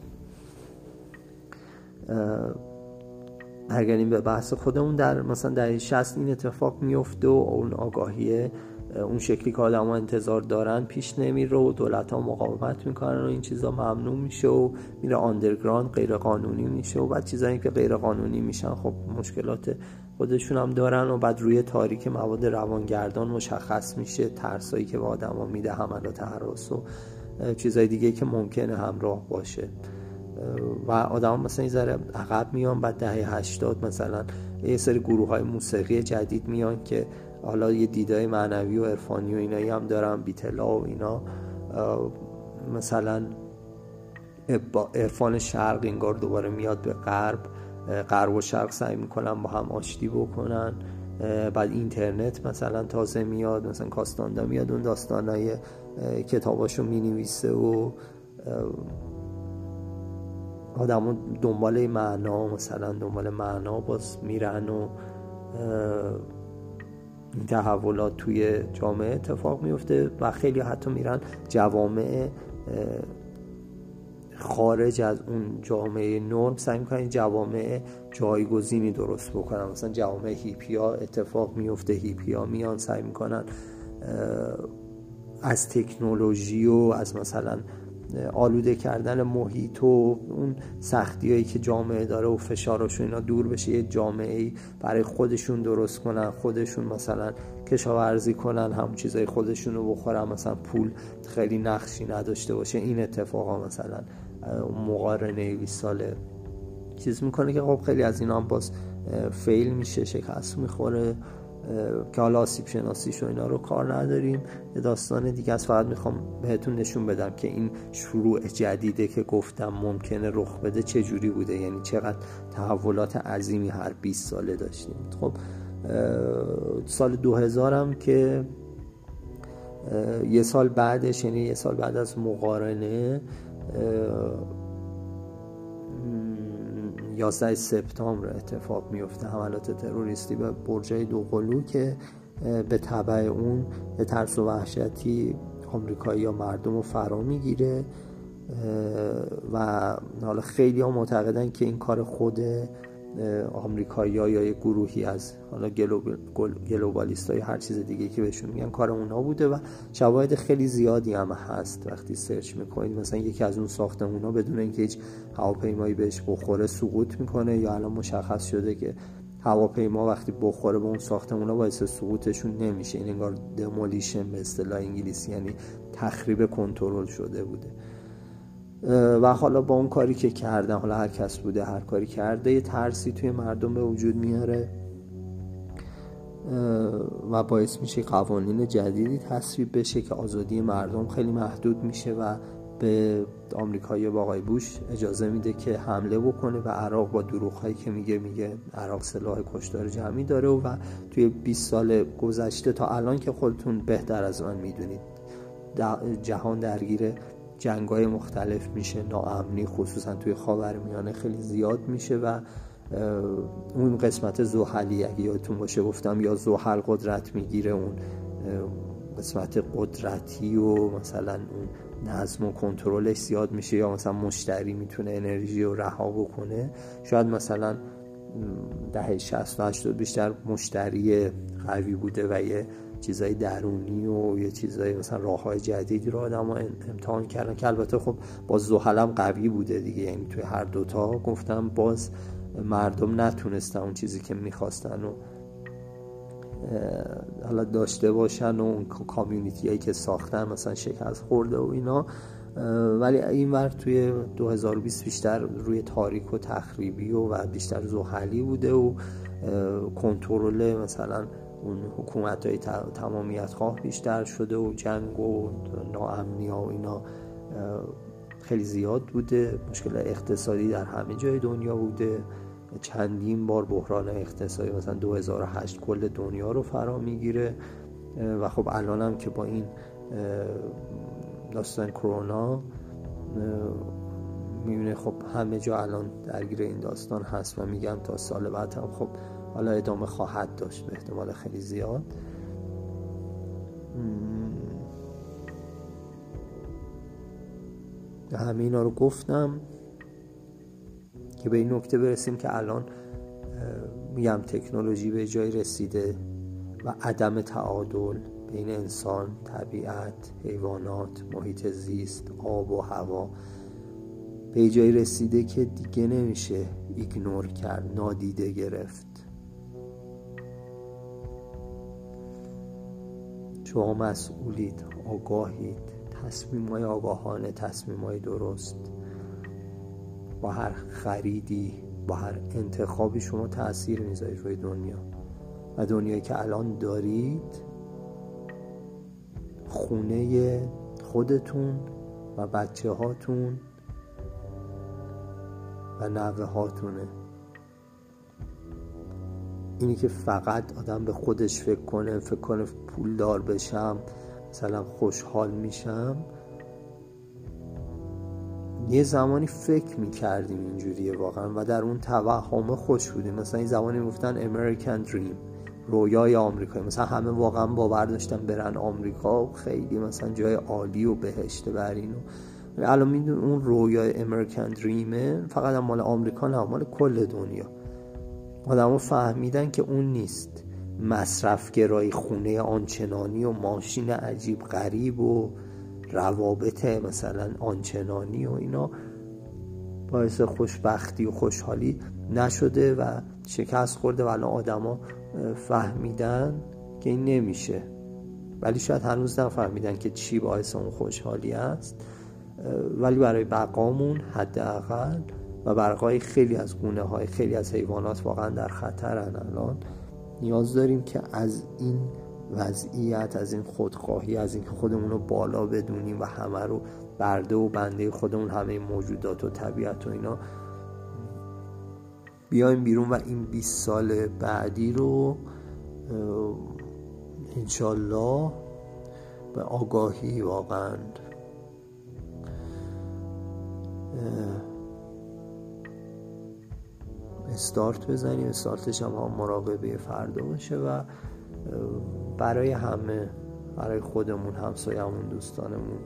برگردیم به بحث خودمون در مثلا در 60 این اتفاق میفته و اون آگاهی اون شکلی که آدم انتظار دارن پیش نمیره و دولت ها مقاومت می‌کنن و این چیزا ممنوع میشه و میره آندرگراند غیر قانونی میشه و بعد چیزایی که غیر قانونی میشن خب مشکلات خودشون هم دارن و بعد روی تاریک مواد روانگردان مشخص میشه ترسایی که به آدم ها میده حملات حراس و چیزای دیگه که ممکنه همراه باشه. و آدم مثلا این ذره عقب میان بعد دهه هشتاد مثلا یه سری گروه های موسیقی جدید میان که حالا یه دیدای معنوی و عرفانی و اینایی هم دارن بیتلا و اینا. مثلا عرفان شرق انگار دوباره میاد به غرب. غرب و شرق سعی می‌کنن با هم آشتی بکنن. بعد اینترنت مثلا تازه میاد مثلا کاستاندا میاد اون داستانای کتاباشو می‌نویسه و آدم دنبال معنا مثلا دنبال معنا باز میرن و این تحولات توی جامعه اتفاق میفته و خیلی حتی میرن جوامع خارج از اون جامعه نرم سعی می‌کنن جوامع جایگزینی درست بکنن. مثلا جوامع هیپیا اتفاق میفته هیپیا میان سعی می‌کنن از تکنولوژی و از مثلا آلوده کردن محیط و اون سختی هایی که جامعه داره و فشاراشون اینا دور بشه یه جامعه برای خودشون درست کنن خودشون مثلا کشاورزی کنن هم چیزای خودشون رو بخورن مثلا پول خیلی نقشی نداشته باشه. این اتفاقا مثلا مقارنه 20 ساله چیز می‌کنه که خب خیلی از اینا هم باز فیل میشه شکست می‌خوره. که حالا آسیب شناسیش و اینا رو کار نداریم. یه داستان دیگه از فقط می‌خوام بهتون نشون بدم که این شروع جدیده که گفتم ممکنه رخ بده چه جوری بوده. یعنی چقدر تحولات عظیمی هر 20 ساله داشتیم. خب سال 2000 هم که یه سال بعدش یعنی یه سال بعد از مقارنه 11 سپتامبر اتفاق میفته حملات تروریستی به برجای دوقلو که به طبع اون به ترس و وحشتی آمریکایی یا مردم رو فرا می‌گیره و حالا خیلی ها معتقدن که این کار خود آمریکایی یا یه گروهی از حالا گلوبالیست های هر چیز دیگه که بهشون میگن کار اونا بوده و شواهد خیلی زیادی هم هست وقتی سرچ می‌کنید. مثلا یکی از اون ساختمون ها بدون اینکه هیچ هواپیمایی بهش بخوره سقوط می‌کنه یا الان مشخص شده که هواپیما وقتی بخوره به اون ساختمون ها باعث سقوطشون نمیشه. این انگار دمولیشن به اصطلاح انگلیسی یعنی تخریب کنترل شده بوده. و حالا با اون کاری که کردن حالا هر کس بوده هر کاری کرده یه ترسی توی مردم به وجود میاره. و باعث میشه قوانین جدیدی تصویب بشه که آزادی مردم خیلی محدود میشه و به آمریکایی با آقای بوش اجازه میده که حمله بکنه و عراق با دروغ هایی که میگه میگه عراق سلاح کشتار جمعی داره و, و توی 20 سال گذشته تا الان که خودتون بهتر از من می‌دونید. جهان درگیر جنگ های مختلف میشه ناامنی خصوصا توی خاورمیانه خیلی زیاد میشه و اون قسمت زحلی اگه یادتون باشه گفتم یا زحل قدرت می‌گیره اون قسمت قدرتی و مثلا اون نظم و کنترلش زیاد میشه یا مثلا مشتری می‌تونه انرژی رو رها بکنه. شاید مثلا دهه 60 و 80 بیشتر مشتری قوی بوده و یه چیزای درونی و یه چیزای مثلا راه های جدیدی رو آدم امتحان کردن که البته خب باز زحلم قوی بوده دیگه. یعنی توی هر دوتا گفتم باز مردم نتونستن اون چیزی که می‌خواستن و حالا داشته باشن و اون کامیونیتی هایی که ساختن مثلا شکست خورده و اینا. ولی این ور توی 2020 بیشتر روی تاریک و تخریبی و, و بیشتر زحلی بوده و کنترل مثلا اون حکومت های تمامیت خواه بیشتر شده و جنگ و ناامنی ها و اینا خیلی زیاد بوده. مشکل اقتصادی در همه جای دنیا بوده. چندین بار بحران اقتصادی مثلا 2008 کل دنیا رو فرا می‌گیره. و خب الان هم که با این داستان کرونا می‌بینه خب همه جا الان درگیر این داستان هست و میگم تا سال بعد هم خب حالا ادامه خواهد داشت به احتمال خیلی زیاد. همه اینا رو گفتم که به این نکته برسیم که الان میگم تکنولوژی به جای رسیده و عدم تعادل بین انسان، طبیعت، حیوانات، محیط زیست، آب و هوا به جای رسیده که دیگه نمیشه ایگنور کرد نادیده گرفت. شما مسئولید آگاهید. تصمیم های آگاهانه تصمیم های درست. با هر خریدی با هر انتخابی شما تاثیر می‌ذارید روی دنیا. و دنیایی که الان دارید خونه خودتون و بچه هاتون و نوه هاتونه اینی که فقط آدم به خودش فکر کنه فکر کنه پول دار بشم مثلا خوشحال میشم. یه زمانی فکر می‌کردیم اینجوریه واقعا و در اون توهم خوش بودیم. مثلا این زمانی گفتن American Dream رویای آمریکایی. مثلا همه واقعا باور داشتن برن آمریکا خیلی مثلا جای عالی و بهشته برین و الان میدون اون رویای امریکن دریمه فقط هم مال آمریکا نه مال کل دنیا. آدمو فهمیدن که اون نیست. مصرفگرایی خونه آنچنانی و ماشین عجیب غریب و روابط مثلا آنچنانی و اینا باعث خوشبختی و خوشحالی نشده و شکست خورده و الان آدما فهمیدن که این نمیشه. ولی شاید هنوز نفهمیدن که چی باعث اون خوشحالی است. ولی برای بقامون حداقل و برقای خیلی از گونه های خیلی از حیوانات واقعا در خطرن الان. نیاز داریم که از این وضعیت از این خودخواهی از اینکه خودمون رو بالا بدونیم و همه رو برده و بنده خودمون همه موجودات و طبیعت و اینا بیایم بیرون و این 20 سال بعدی رو انشالله به آگاهی واقعا. استارت بزنیم. استارتش هم, هم مراقبه فردا باشه و برای همه برای خودمون همسایمون دوستانمون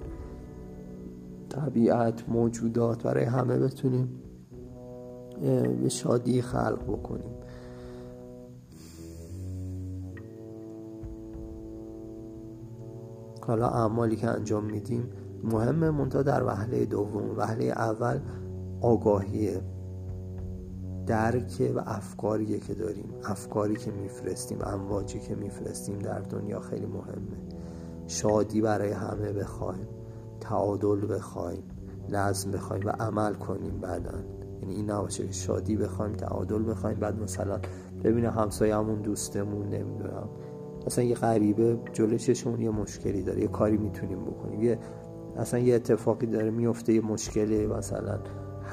طبیعت موجودات برای همه بتونیم به شادی خلق بکنیم. حالا اعمالی که انجام میدیم مهمه منتها در وهله دوم. وهله اول آگاهیه. درک و افکاریه که داریم. افکاری که میفرستیم امواجی که میفرستیم در دنیا خیلی مهمه. شادی برای همه بخوایم تعادل بخوایم نظم بخوایم و عمل کنیم بعدا. یعنی این نباشه که شادی بخوایم تعادل بخوایم بعد مثلا ببینه همسایه‌مون دوستمون نمی‌دونم. مثلا یه غریبه جلوی چشمون یه مشکلی داره یه کاری می‌تونیم بکنیم. یه اصلا یه اتفاقی داره میفته یه مشکلی مثلا.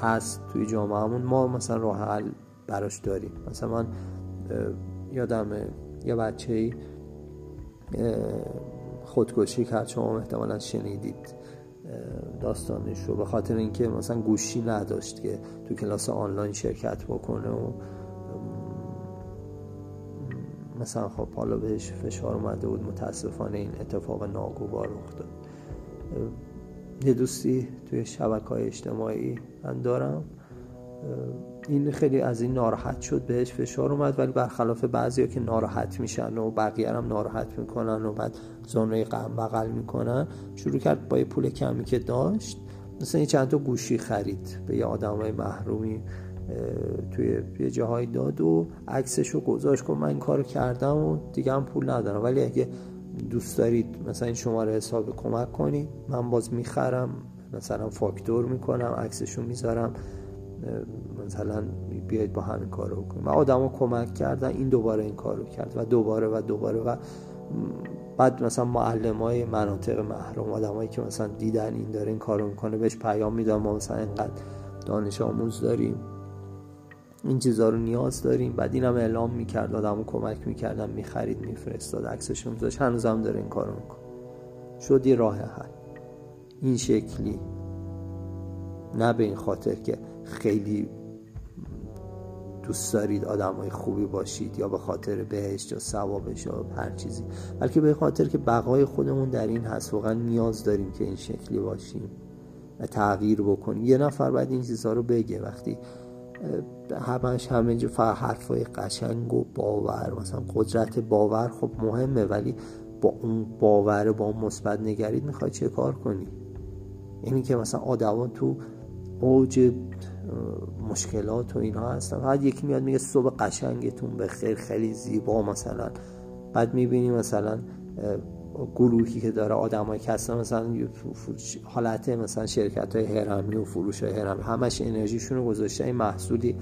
هست توی جامعهمون ما مثلا راه حل براش داریم. مثلا من یادم یه بچه خودکشی کرد شما احتمالا شنیدید داستانش رو. به خاطر اینکه مثلا گوشی نداشت که تو کلاس آنلاین شرکت بکنه و مثلا خب حالا بهش فشار اومده بود متاسفانه این اتفاق ناگوار رخ داد یه دوستی توی شبکه های اجتماعی من دارم. این خیلی از این ناراحت شد بهش فشار اومد ولی برخلاف بعضی ها که ناراحت میشن و بقیه هم ناراحت می‌کنن و بعد زانوی غم بغل می‌کنن شروع کرد با یه پول کمی که داشت مثلا یه چند تا گوشی خرید. به یه آدم های محرومی توی یه جاهای داد و عکسش رو گذاشت کن من این کارو کردم و دیگه هم پول ندارم. ولی اگه دوست دارید مثلا این شماره حساب کمک کنید من باز می‌خرم. مثلا فاکتور می‌کنم عکسشو می‌ذارم مثلا بیاید با همین کار رو کنیم و آدم کمک کردن این دوباره این کار رو کرد و دوباره و دوباره و بعد مثلا معلم های مناطق محروم آدمایی که مثلا دیدن این داره این کارو می‌کنه بهش پیام میدن ما مثلا اینقدر دانش آموز داریم. این چیزا رو نیاز داریم. بعد اینم اعلام می‌کرد آدمو کمک می‌کردن می‌خرید میفرستاد عکسش میذاشت هنوزم داره این کارو می‌کنه. شد یه راه حل. این شکلی. نه به این خاطر که خیلی دوست دارید آدم های خوبی باشید یا به خاطر بهشت یا ثوابش یا هر چیزی. بلکه به خاطر که بقای خودمون در این هست. واقعا نیاز داریم که این شکلی باشیم و تغییر بکنیم. یه نفر باید این چیزها رو بگه. وقتی همش همه جو فقط حرفای قشنگ و باور. مثلا قدرت باور خب مهمه ولی با اون باور با اون مثبت نگرید می‌خوای چه کار کنی؟ یعنی که مثلا آدما تو اوج مشکلات و اینها هستن. بعد یکی میاد میگه صبح قشنگتون به خیر خیلی زیبا مثلا. بعد می‌بینی مثلا گروهی که داره آدمایی که هستن مثلا حالت مثلا شرکت های هرمی و فروش های هرمی همش انرژیشون رو گذاشته این محصولی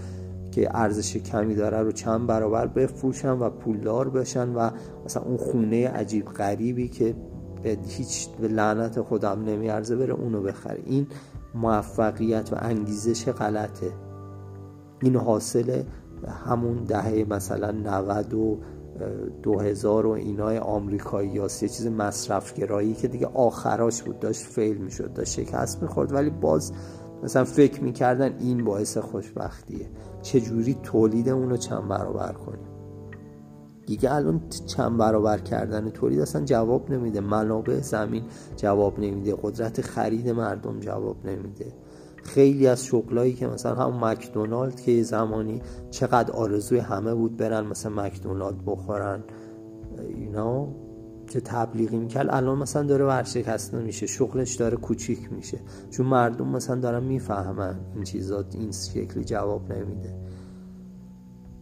که ارزش کمی داره رو چند برابر بفروشن و پولدار بشن و مثلا اون خونه عجیب غریبی که به هیچ به لعنت خودم نمیارزه بره اونو بخره. این موفقیت و انگیزش غلطه. این حاصل همون دهه مثلا 90 و دو هزار و اینای آمریکایی یا یه چیز مصرفگرایی که دیگه آخراش بود داشت فیل می‌شد داشت شکست می‌خورد. ولی باز مثلا فکر می‌کردن این باعث خوشبختیه. چجوری تولیدمون رو چند برابر کنیم؟ دیگه الان چند برابر کردن تولید اصلا جواب نمیده. منابع زمین جواب نمیده. قدرت خرید مردم جواب نمیده. خیلی از شغلایی که مثلا همون مکدونالد که زمانی چقدر آرزوی همه بود برن مثلا مکدونالد بخورن. اینا که تبلیغی می‌کرد. الان مثلا داره ورشکسته میشه. شغلش داره کوچیک میشه. چون مردم مثلا دارن می‌فهمن این چیزات این شکلی جواب نمیده.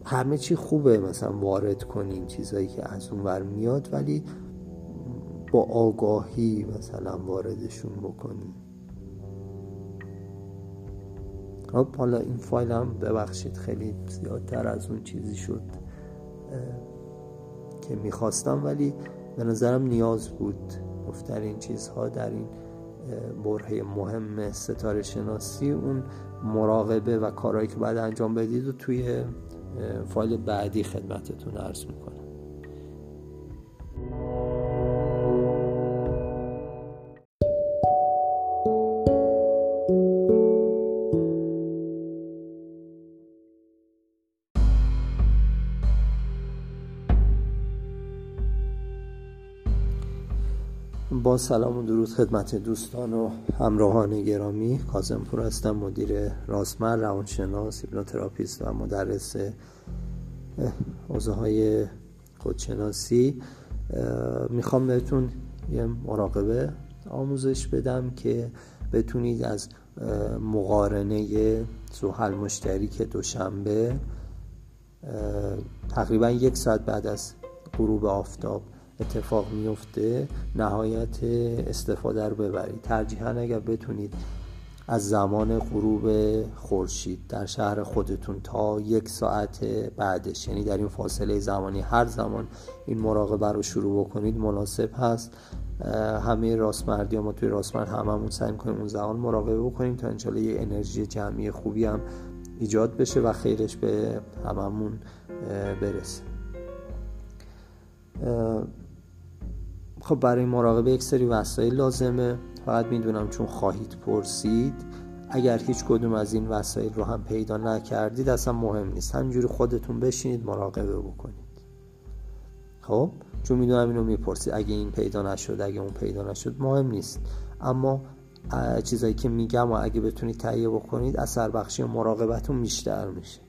همه چی خوبه مثلا وارد کنین چیزایی که از اون ور میاد ولی با آگاهی مثلا واردشون بکنیم خب حالا این فایل هم ببخشید خیلی زیادتر از اون چیزی شد که می‌خواستم ولی به نظرم نیاز بود گفتن این چیزها در این برهه مهم ستاره شناسی اون مراقبه و کارهایی که باید انجام بدید و توی فایل بعدی خدمتتون عرض می‌کنم. سلام و درود خدمت دوستان و همراهان گرامی. کاظم پور هستم مدیر راسمر روانشناس هیپنوتراپیست و مدرس حوزه های خودشناسی. می‌خوام بهتون یه مراقبه آموزش بدم که بتونید از مقارنه زحل مشتری که دوشنبه تقریبا یک ساعت بعد از غروب آفتاب اتفاق میفته نهایت استفاده رو ببرید. ترجیحاً اگر بتونید از زمان غروب خورشید در شهر خودتون تا یک ساعت بعدش یعنی در این فاصله زمانی هر زمان این مراقبه رو شروع بکنید مناسب هست. همه راستمردی ما توی راستمرد هممون سعی کنیم اون زمان مراقبه بکنیم تا انشالله یه انرژی جمعی خوبی هم ایجاد بشه و خیرش به هممون برسه. خب برای مراقبه یک سری وسایل لازمه. فقط می‌دونم چون خواهید پرسید اگر هیچ کدوم از این وسایل رو هم پیدا نکردید اصلا مهم نیست. همینجوری خودتون بشینید مراقبه بکنید. خب؟ چون می‌دونم اینو می‌پرسید اگه این پیدا نشد اگه اون پیدا نشد مهم نیست. اما چیزایی که میگم و اگه بتونید تهیه بکنید اثر بخشی مراقبتون بیشتر میشه.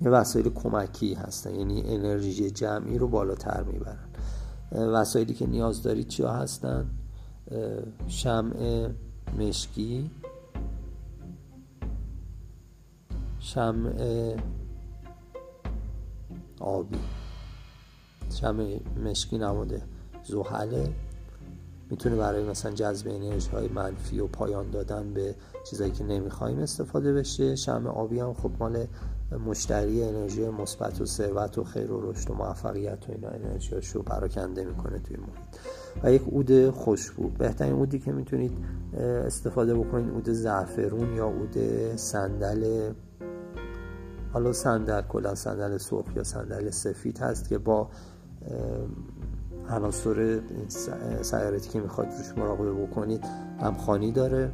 یه وسایل کمکی هستن یعنی انرژی جمعی رو بالاتر می‌برن. وسایلی که نیاز دارید چیا هستن؟ شمع مشکی. شمع آبی. شمع مشکی نماده زحله می‌تونه برای مثلا جذب انرژی های منفی و پایان دادن به چیزایی که نمی‌خوایم استفاده بشه. شمع آبی هم خب مال مشتری انرژی مثبت و ثروت و خیر و رشد و موفقیت و اینا انرژیاشو پراکنده می‌کنه توی محیط. و یک عود خوشبو. بهترین عودی که می‌تونید استفاده بکنید عود زعفرون یا عود صندل حالا صندل کلا صندل سرخ یا صندل سفید هست که با عناصر سیارتی که می‌خواید روش مراقبه بکنید همخانی داره.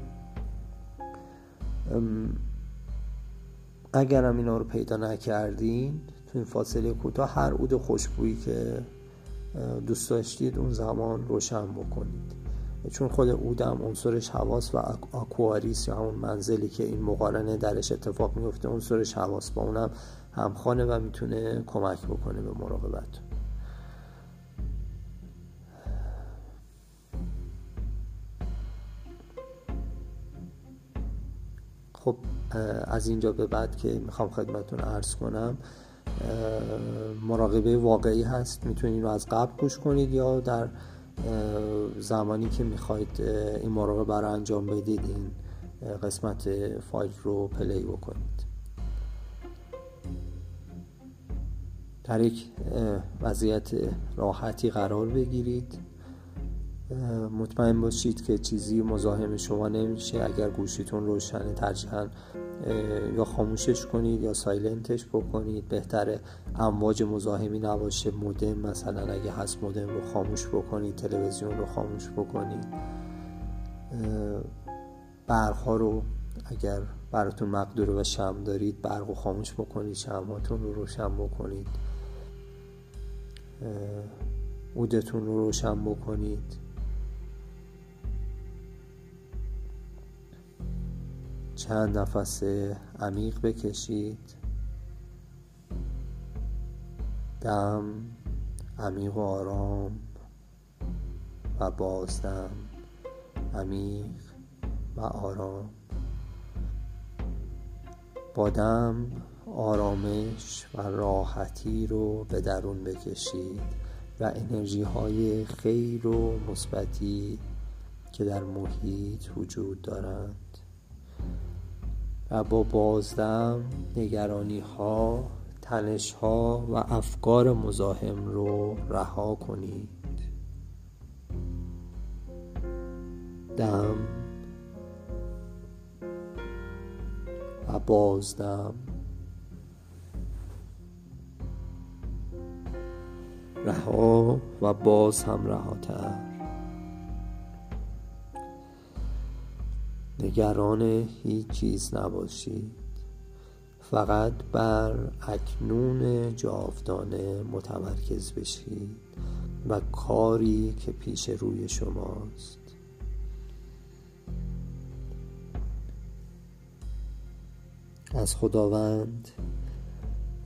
اگرم اینا رو پیدا نکردین تو این فاصله کوتاه هر عود خوشبویی که دوست داشتید اون زمان روشن بکنید. چون خود اودم عنصرش حواس و آکواریس یا همون منزلی که این مقارنه درش اتفاق میفته عنصرش حواس با اونم همخانه و می‌تونه کمک بکنه به مراقبت. خب از اینجا به بعد که می‌خوام خدمتون عرض کنم مراقبه واقعی هست. می‌تونید رو از قبل گوش کنید یا در زمانی که می‌خواید این مراقبه برای انجام بدید این قسمت فایل رو پلی بکنید. در یک وضعیت راحتی قرار بگیرید. مطمئن باشید که چیزی مزاحم شما نمیشه. اگر گوشیتون روشنه ترجیحاً یا خاموشش کنید یا سایلنتش بکنید. بهتره امواج مزاحمی نباشه. مودم مثلا اگه هست مودم رو خاموش بکنید تلویزیون رو خاموش بکنید. برق ها رو اگر براتون مقدور و شم دارید برق رو خاموش بکنید شمهاتون رو روشن بکنید. عودتون رو روشن بکنید. چند نفس عمیق بکشید. دم عمیق و آرام و بازدم عمیق و آرام. با دم آرامش و راحتی رو به درون بکشید و انرژی های خیر و مثبتی که در محیط وجود دارند. و با بازدم نگرانی ها تنش ها و افکار مزاحم رو رها کنید. دم و بازدم. رها و باز هم رهاتر نگران هیچ چیز نباشید. فقط بر اکنون جاودانه متمرکز بشید و کاری که پیش روی شماست. از خداوند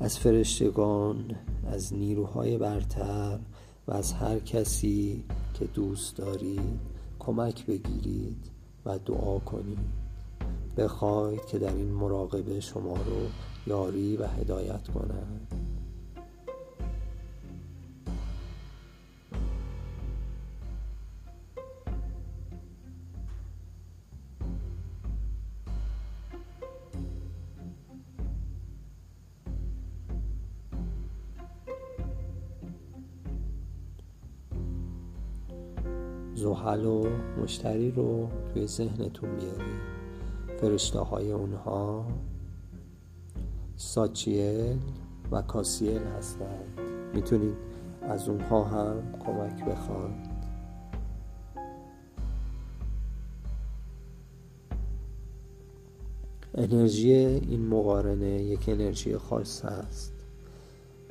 از فرشتگان از نیروهای برتر و از هر کسی که دوست دارید کمک بگیرید. و دعا کنید بخواید که در این مراقبه شما رو یاری و هدایت کنند زحل و مشتری رو توی ذهنتون بیارید فرشته های اونها ساچیل و کاسیل هستند می‌تونید از اونها هم کمک بخواید انرژی این مقارنه یک انرژی خاص است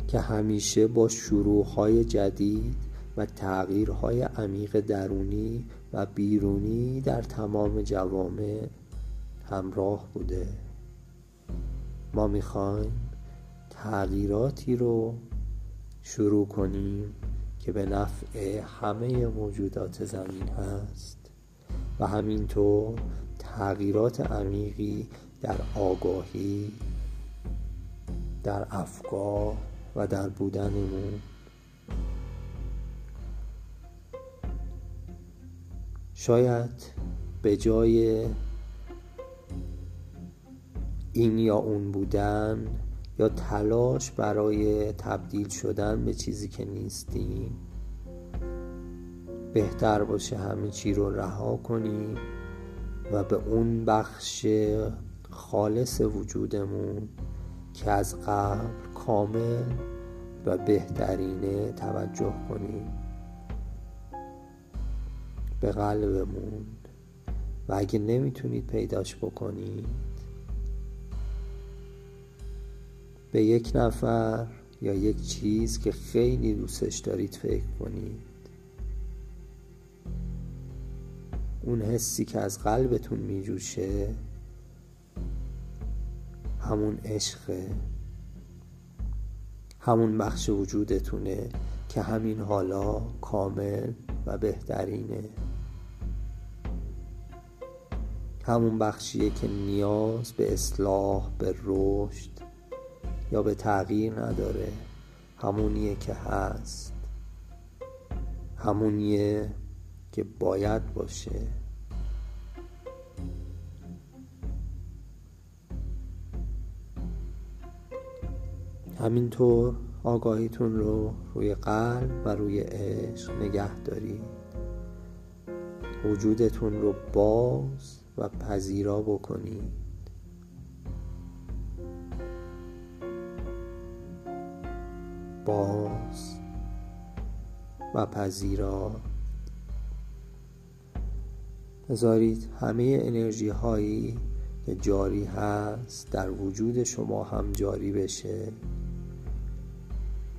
که همیشه با شروعهای جدید و تغییرهای عمیق درونی و بیرونی در تمام جوامع همراه بوده. ما می‌خوایم تغییراتی رو شروع کنیم که به نفع همه موجودات زمین هست و همینطور تغییرات عمیقی در آگاهی در افکار و در بودنمون شاید به جای این یا اون بودن یا تلاش برای تبدیل شدن به چیزی که نیستیم بهتر باشه همه چی رو رها کنیم و به اون بخش خالص وجودمون که از قبل کامل و بهترینه توجه کنیم. به قلبمون و اگه نمی‌تونید پیداش بکنید به یک نفر یا یک چیز که خیلی دوستش دارید فکر کنید. اون حسی که از قلبتون میجوشه همون عشقه همون بخش وجودتونه که همین حالا کامل و بهترینه. همون بخشیه که نیاز به اصلاح به رشد یا به تغییر نداره. همونیه که هست. همونیه که باید باشه. همینطور آگاهیتون رو روی قلب و روی عشق نگه دارید. وجودتون رو باز و پذیرا بکنید. باز و پذیرا. بذارید همه انرژی هایی که جاری هست در وجود شما هم جاری بشه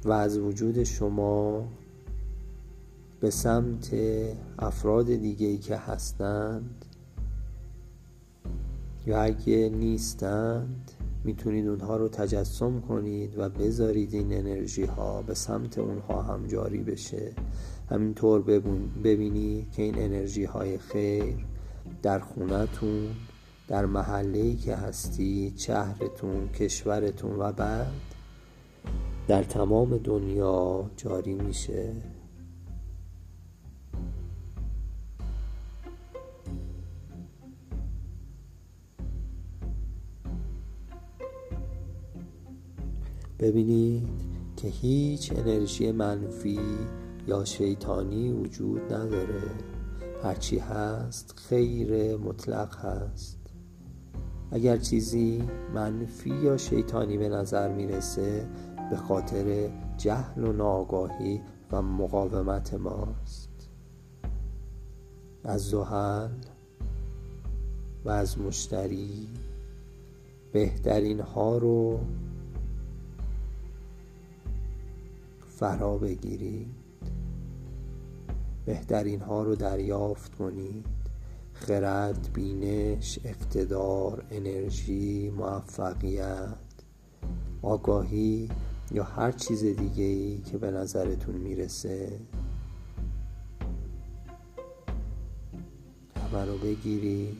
و از وجود شما به سمت افراد دیگه که هستند یا اگه نیستند می‌تونید اونها رو تجسم کنید و بذارید این انرژی ها به سمت اونها هم جاری بشه. همینطور ببینید که این انرژی های خیر در خونتون در محله که هستید شهرتون کشورتون و بعد در تمام دنیا جاری میشه. ببینید که هیچ انرژی منفی یا شیطانی وجود نداره. هرچی هست خیر مطلق هست. اگر چیزی منفی یا شیطانی به نظر می‌رسه به خاطر جهل و ناآگاهی و مقاومت ماست. از زحل و از مشتری بهترین ها رو فرا بگیرید. بهترین ها رو دریافت کنید. خرد، بینش، اقتدار، انرژی، موفقیت آگاهی یا هر چیز دیگه ای که به نظرتون می‌رسه. همه رو بگیرید.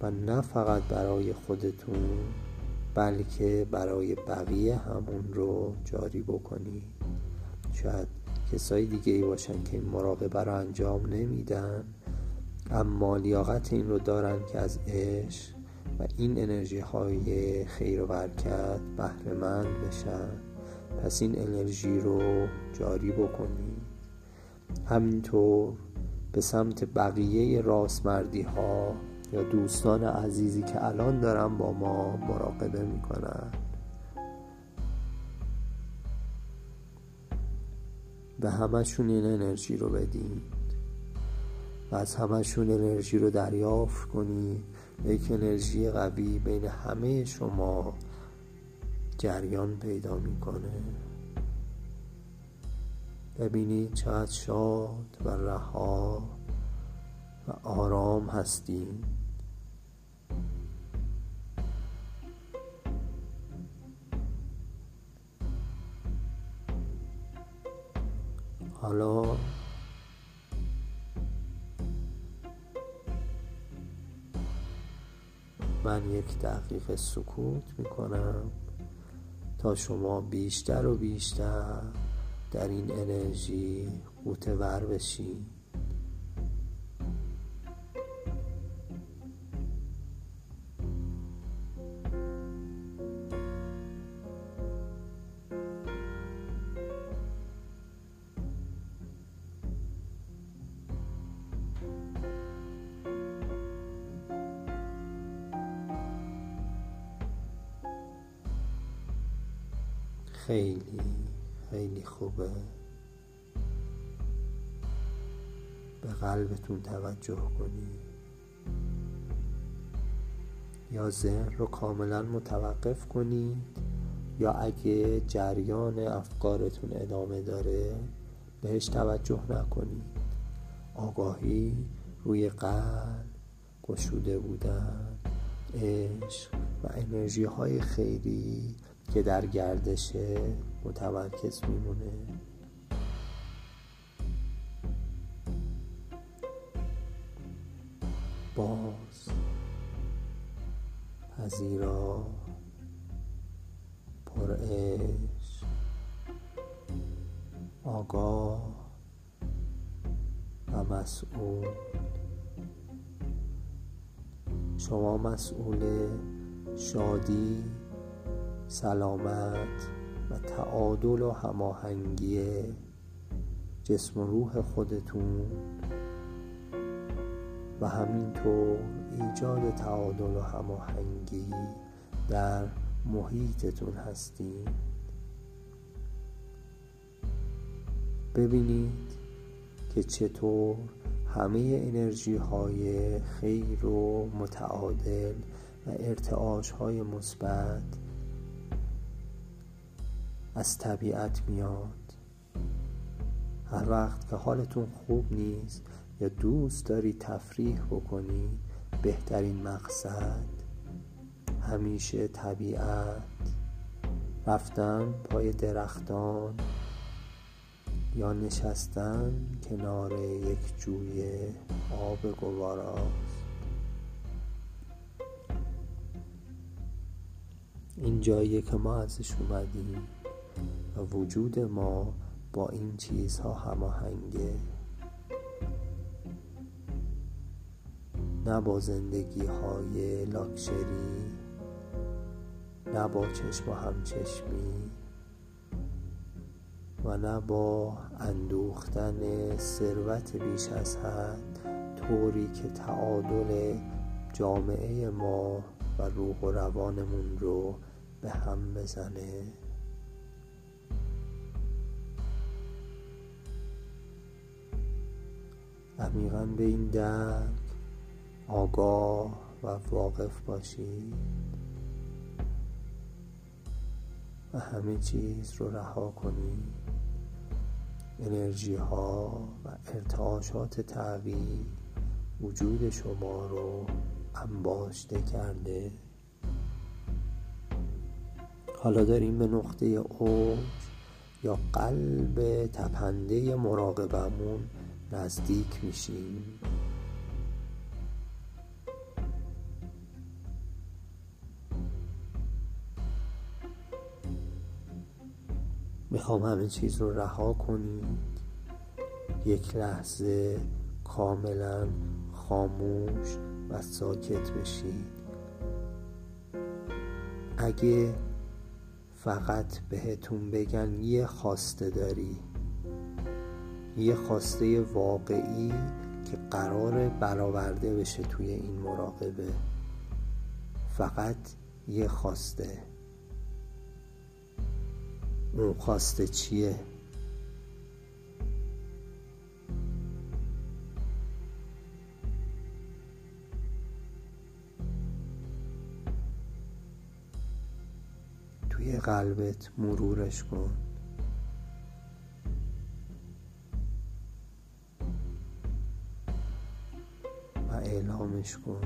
و نه فقط برای خودتون بلکه برای بقیه همون رو جاری بکنید شاید کسای دیگه ای باشن که این مراقبه رو انجام نمیدن اما لیاقت این رو دارن که از عشق و این انرژی های خیر و برکت بهره مند بشن. پس این انرژی رو جاری بکنید همینطور به سمت بقیه راستمردی ها یا دوستان عزیزی که الان دارن با ما مراقبه می‌کنن. به همشون این انرژی رو بدین و از همشون انرژی رو دریافت کنید یک انرژی قوی بین همه شما جریان پیدا می‌کنه. ببینید چقدر شاد و رها و آرام هستیم حالا من یک دقیقه سکوت می‌کنم تا شما بیشتر و بیشتر در این انرژی ور بشین. توجه کنید یا ذهن رو کاملا متوقف کنید یا اگه جریان افکارتون ادامه داره بهش توجه نکنید آگاهی روی قلب گشوده بودن عشق و انرژی های خیری که در گردشه متمرکز میمونه. مسئول شادی سلامت و تعادل و هماهنگی جسم و روح خودتون و همینطور ایجاد تعادل و هماهنگی در محیطتون هستیم. ببینید که چطور همه انرژی های خیر و متعادل و ارتعاش های مثبت از طبیعت میاد. هر وقت که حالتون خوب نیست یا دوست داری تفریح بکنی بهترین مقصد همیشه طبیعت. رفتن پای درختان یا نشستن کنار یک جوی آب گواراست این جاییه که ما ازش اومدیم و وجود ما با این چیزها هماهنگه نه با زندگی های لاکشری نه با چشم و همچشمی. و نه با اندوختن ثروت بیش از حد طوری که تعادل جامعه ما و روح و روانمون رو به هم بزنه. عمیقا به این درک آگاه و واقف باشید و همه چیز رو رها کنید انرژی ها و ارتعاشات تغییر وجود شما رو انباشته کرده. حالا داریم به نقطه اوج یا قلب تپنده مراقبمون نزدیک میشیم. می‌خوام همه چیز رو رها کنید یک لحظه کاملا خاموش و ساکت بشید اگه فقط بهتون بگن یه خواسته داری یه خواسته واقعی که قرار برآورده بشه توی این مراقبه فقط یه خواسته. اون خواسته چیه؟ توی قلبت مرورش کن. و اعلامش کن.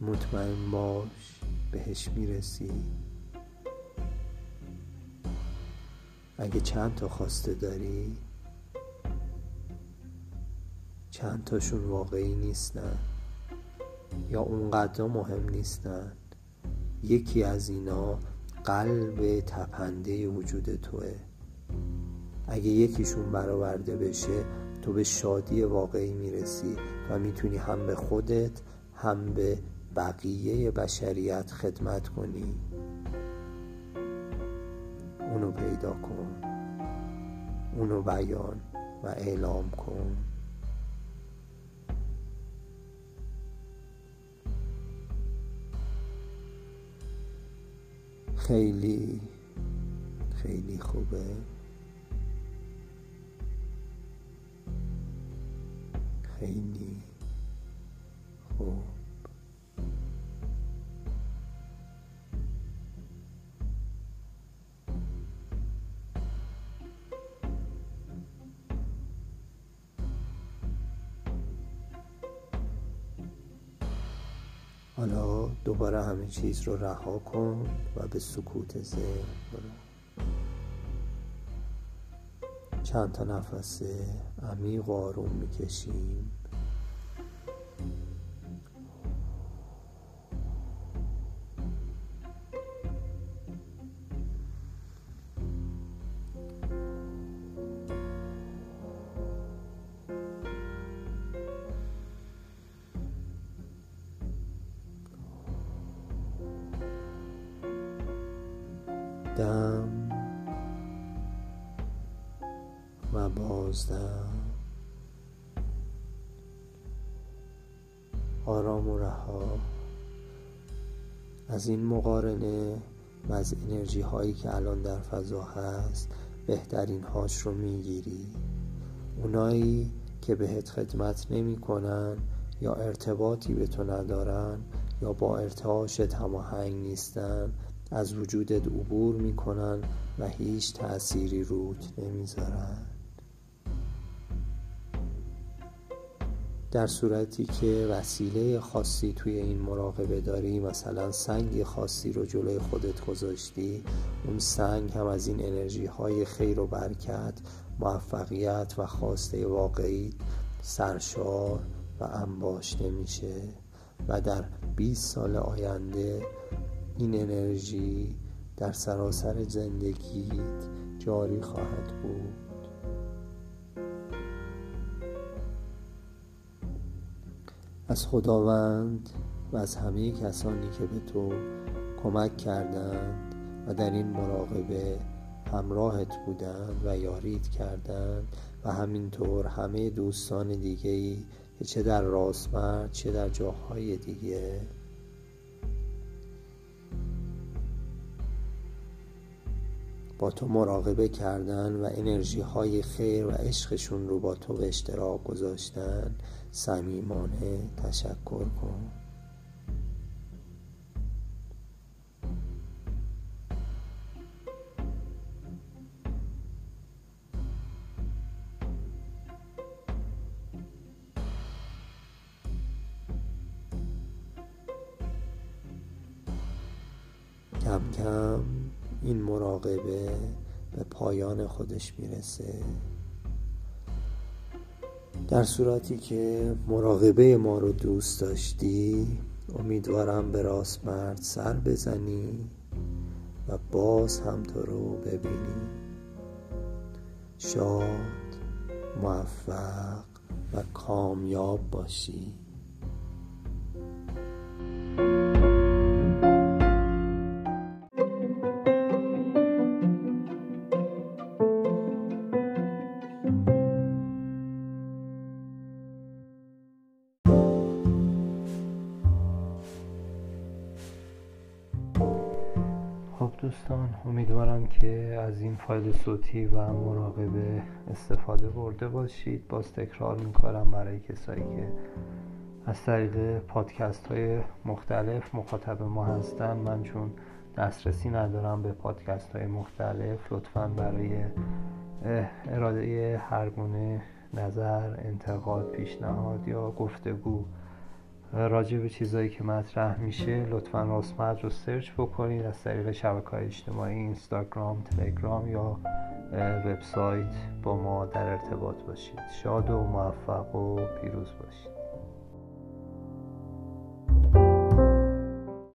مطمئن باش. بهش می‌رسی؟ اگه چند تا خواسته داری؟ چند تاشون واقعی نیستن؟ یا اونقدر مهم نیستن؟ یکی از اینا قلب تپنده وجود توه. اگه یکیشون برآورده بشه تو به شادی واقعی می‌رسی و می‌تونی هم به خودت هم به بقیه بشریت خدمت کنی. اونو پیدا کن. اونو بیان و اعلام کن. خیلی خیلی خوبه. خیلی خوب. حالا دوباره همه چیز رو رها کن و به سکوت ذهن برو. چند تا نفس عمیق و آروم می‌کشیم. از این مقارنه و از انرژی هایی که الان در فضا هست بهترین هاش رو می‌گیری. اونایی که بهت خدمت نمی کنن یا ارتباطی به تو ندارن یا با ارتعاشت هماهنگ نیستن از وجودت عبور می‌کنن و هیچ تأثیری روت نمی‌ذارن. در صورتی که وسیله خاصی توی این مراقبه داری مثلا سنگ خاصی رو جلوی خودت گذاشتی اون سنگ هم از این انرژی های خیر و برکت موفقیت و خواسته واقعی سرشار و انباشته میشه و در 20 سال آینده این انرژی در سراسر زندگیت جاری خواهد بود. از خداوند و از همه کسانی که به تو کمک کردند و در این مراقبه همراهت بودند و یارید کردند و همینطور همه دوستان دیگه ای که چه در راسمرد چه در جاهای دیگه با تو مراقبه کردن و انرژی های خیر و عشقشون رو با تو به اشتراک گذاشتن صمیمانه تشکر کن. خودش می‌رسه. در صورتی که مراقبه ما رو دوست داشتی امیدوارم به راست مرد سر بزنی و باز هم تو رو ببینی. شاد موفق و کامیاب باشی. فایل صوتی و مراقبه استفاده برده باشید. باز تکرار می‌کنم برای کسایی که از طریق پادکست های مختلف مخاطب ما هستن. من چون دسترسی ندارم به پادکست های مختلف لطفا برای اراده هر گونه نظر انتقاد پیشنهاد یا گفتگو راجع به چیزایی که مطرح میشه لطفا راسمت رو سرچ بکنید از طریق شبکه‌های اجتماعی اینستاگرام تلگرام یا وبسایت با ما در ارتباط باشید. شاد و موفق و پیروز باشید.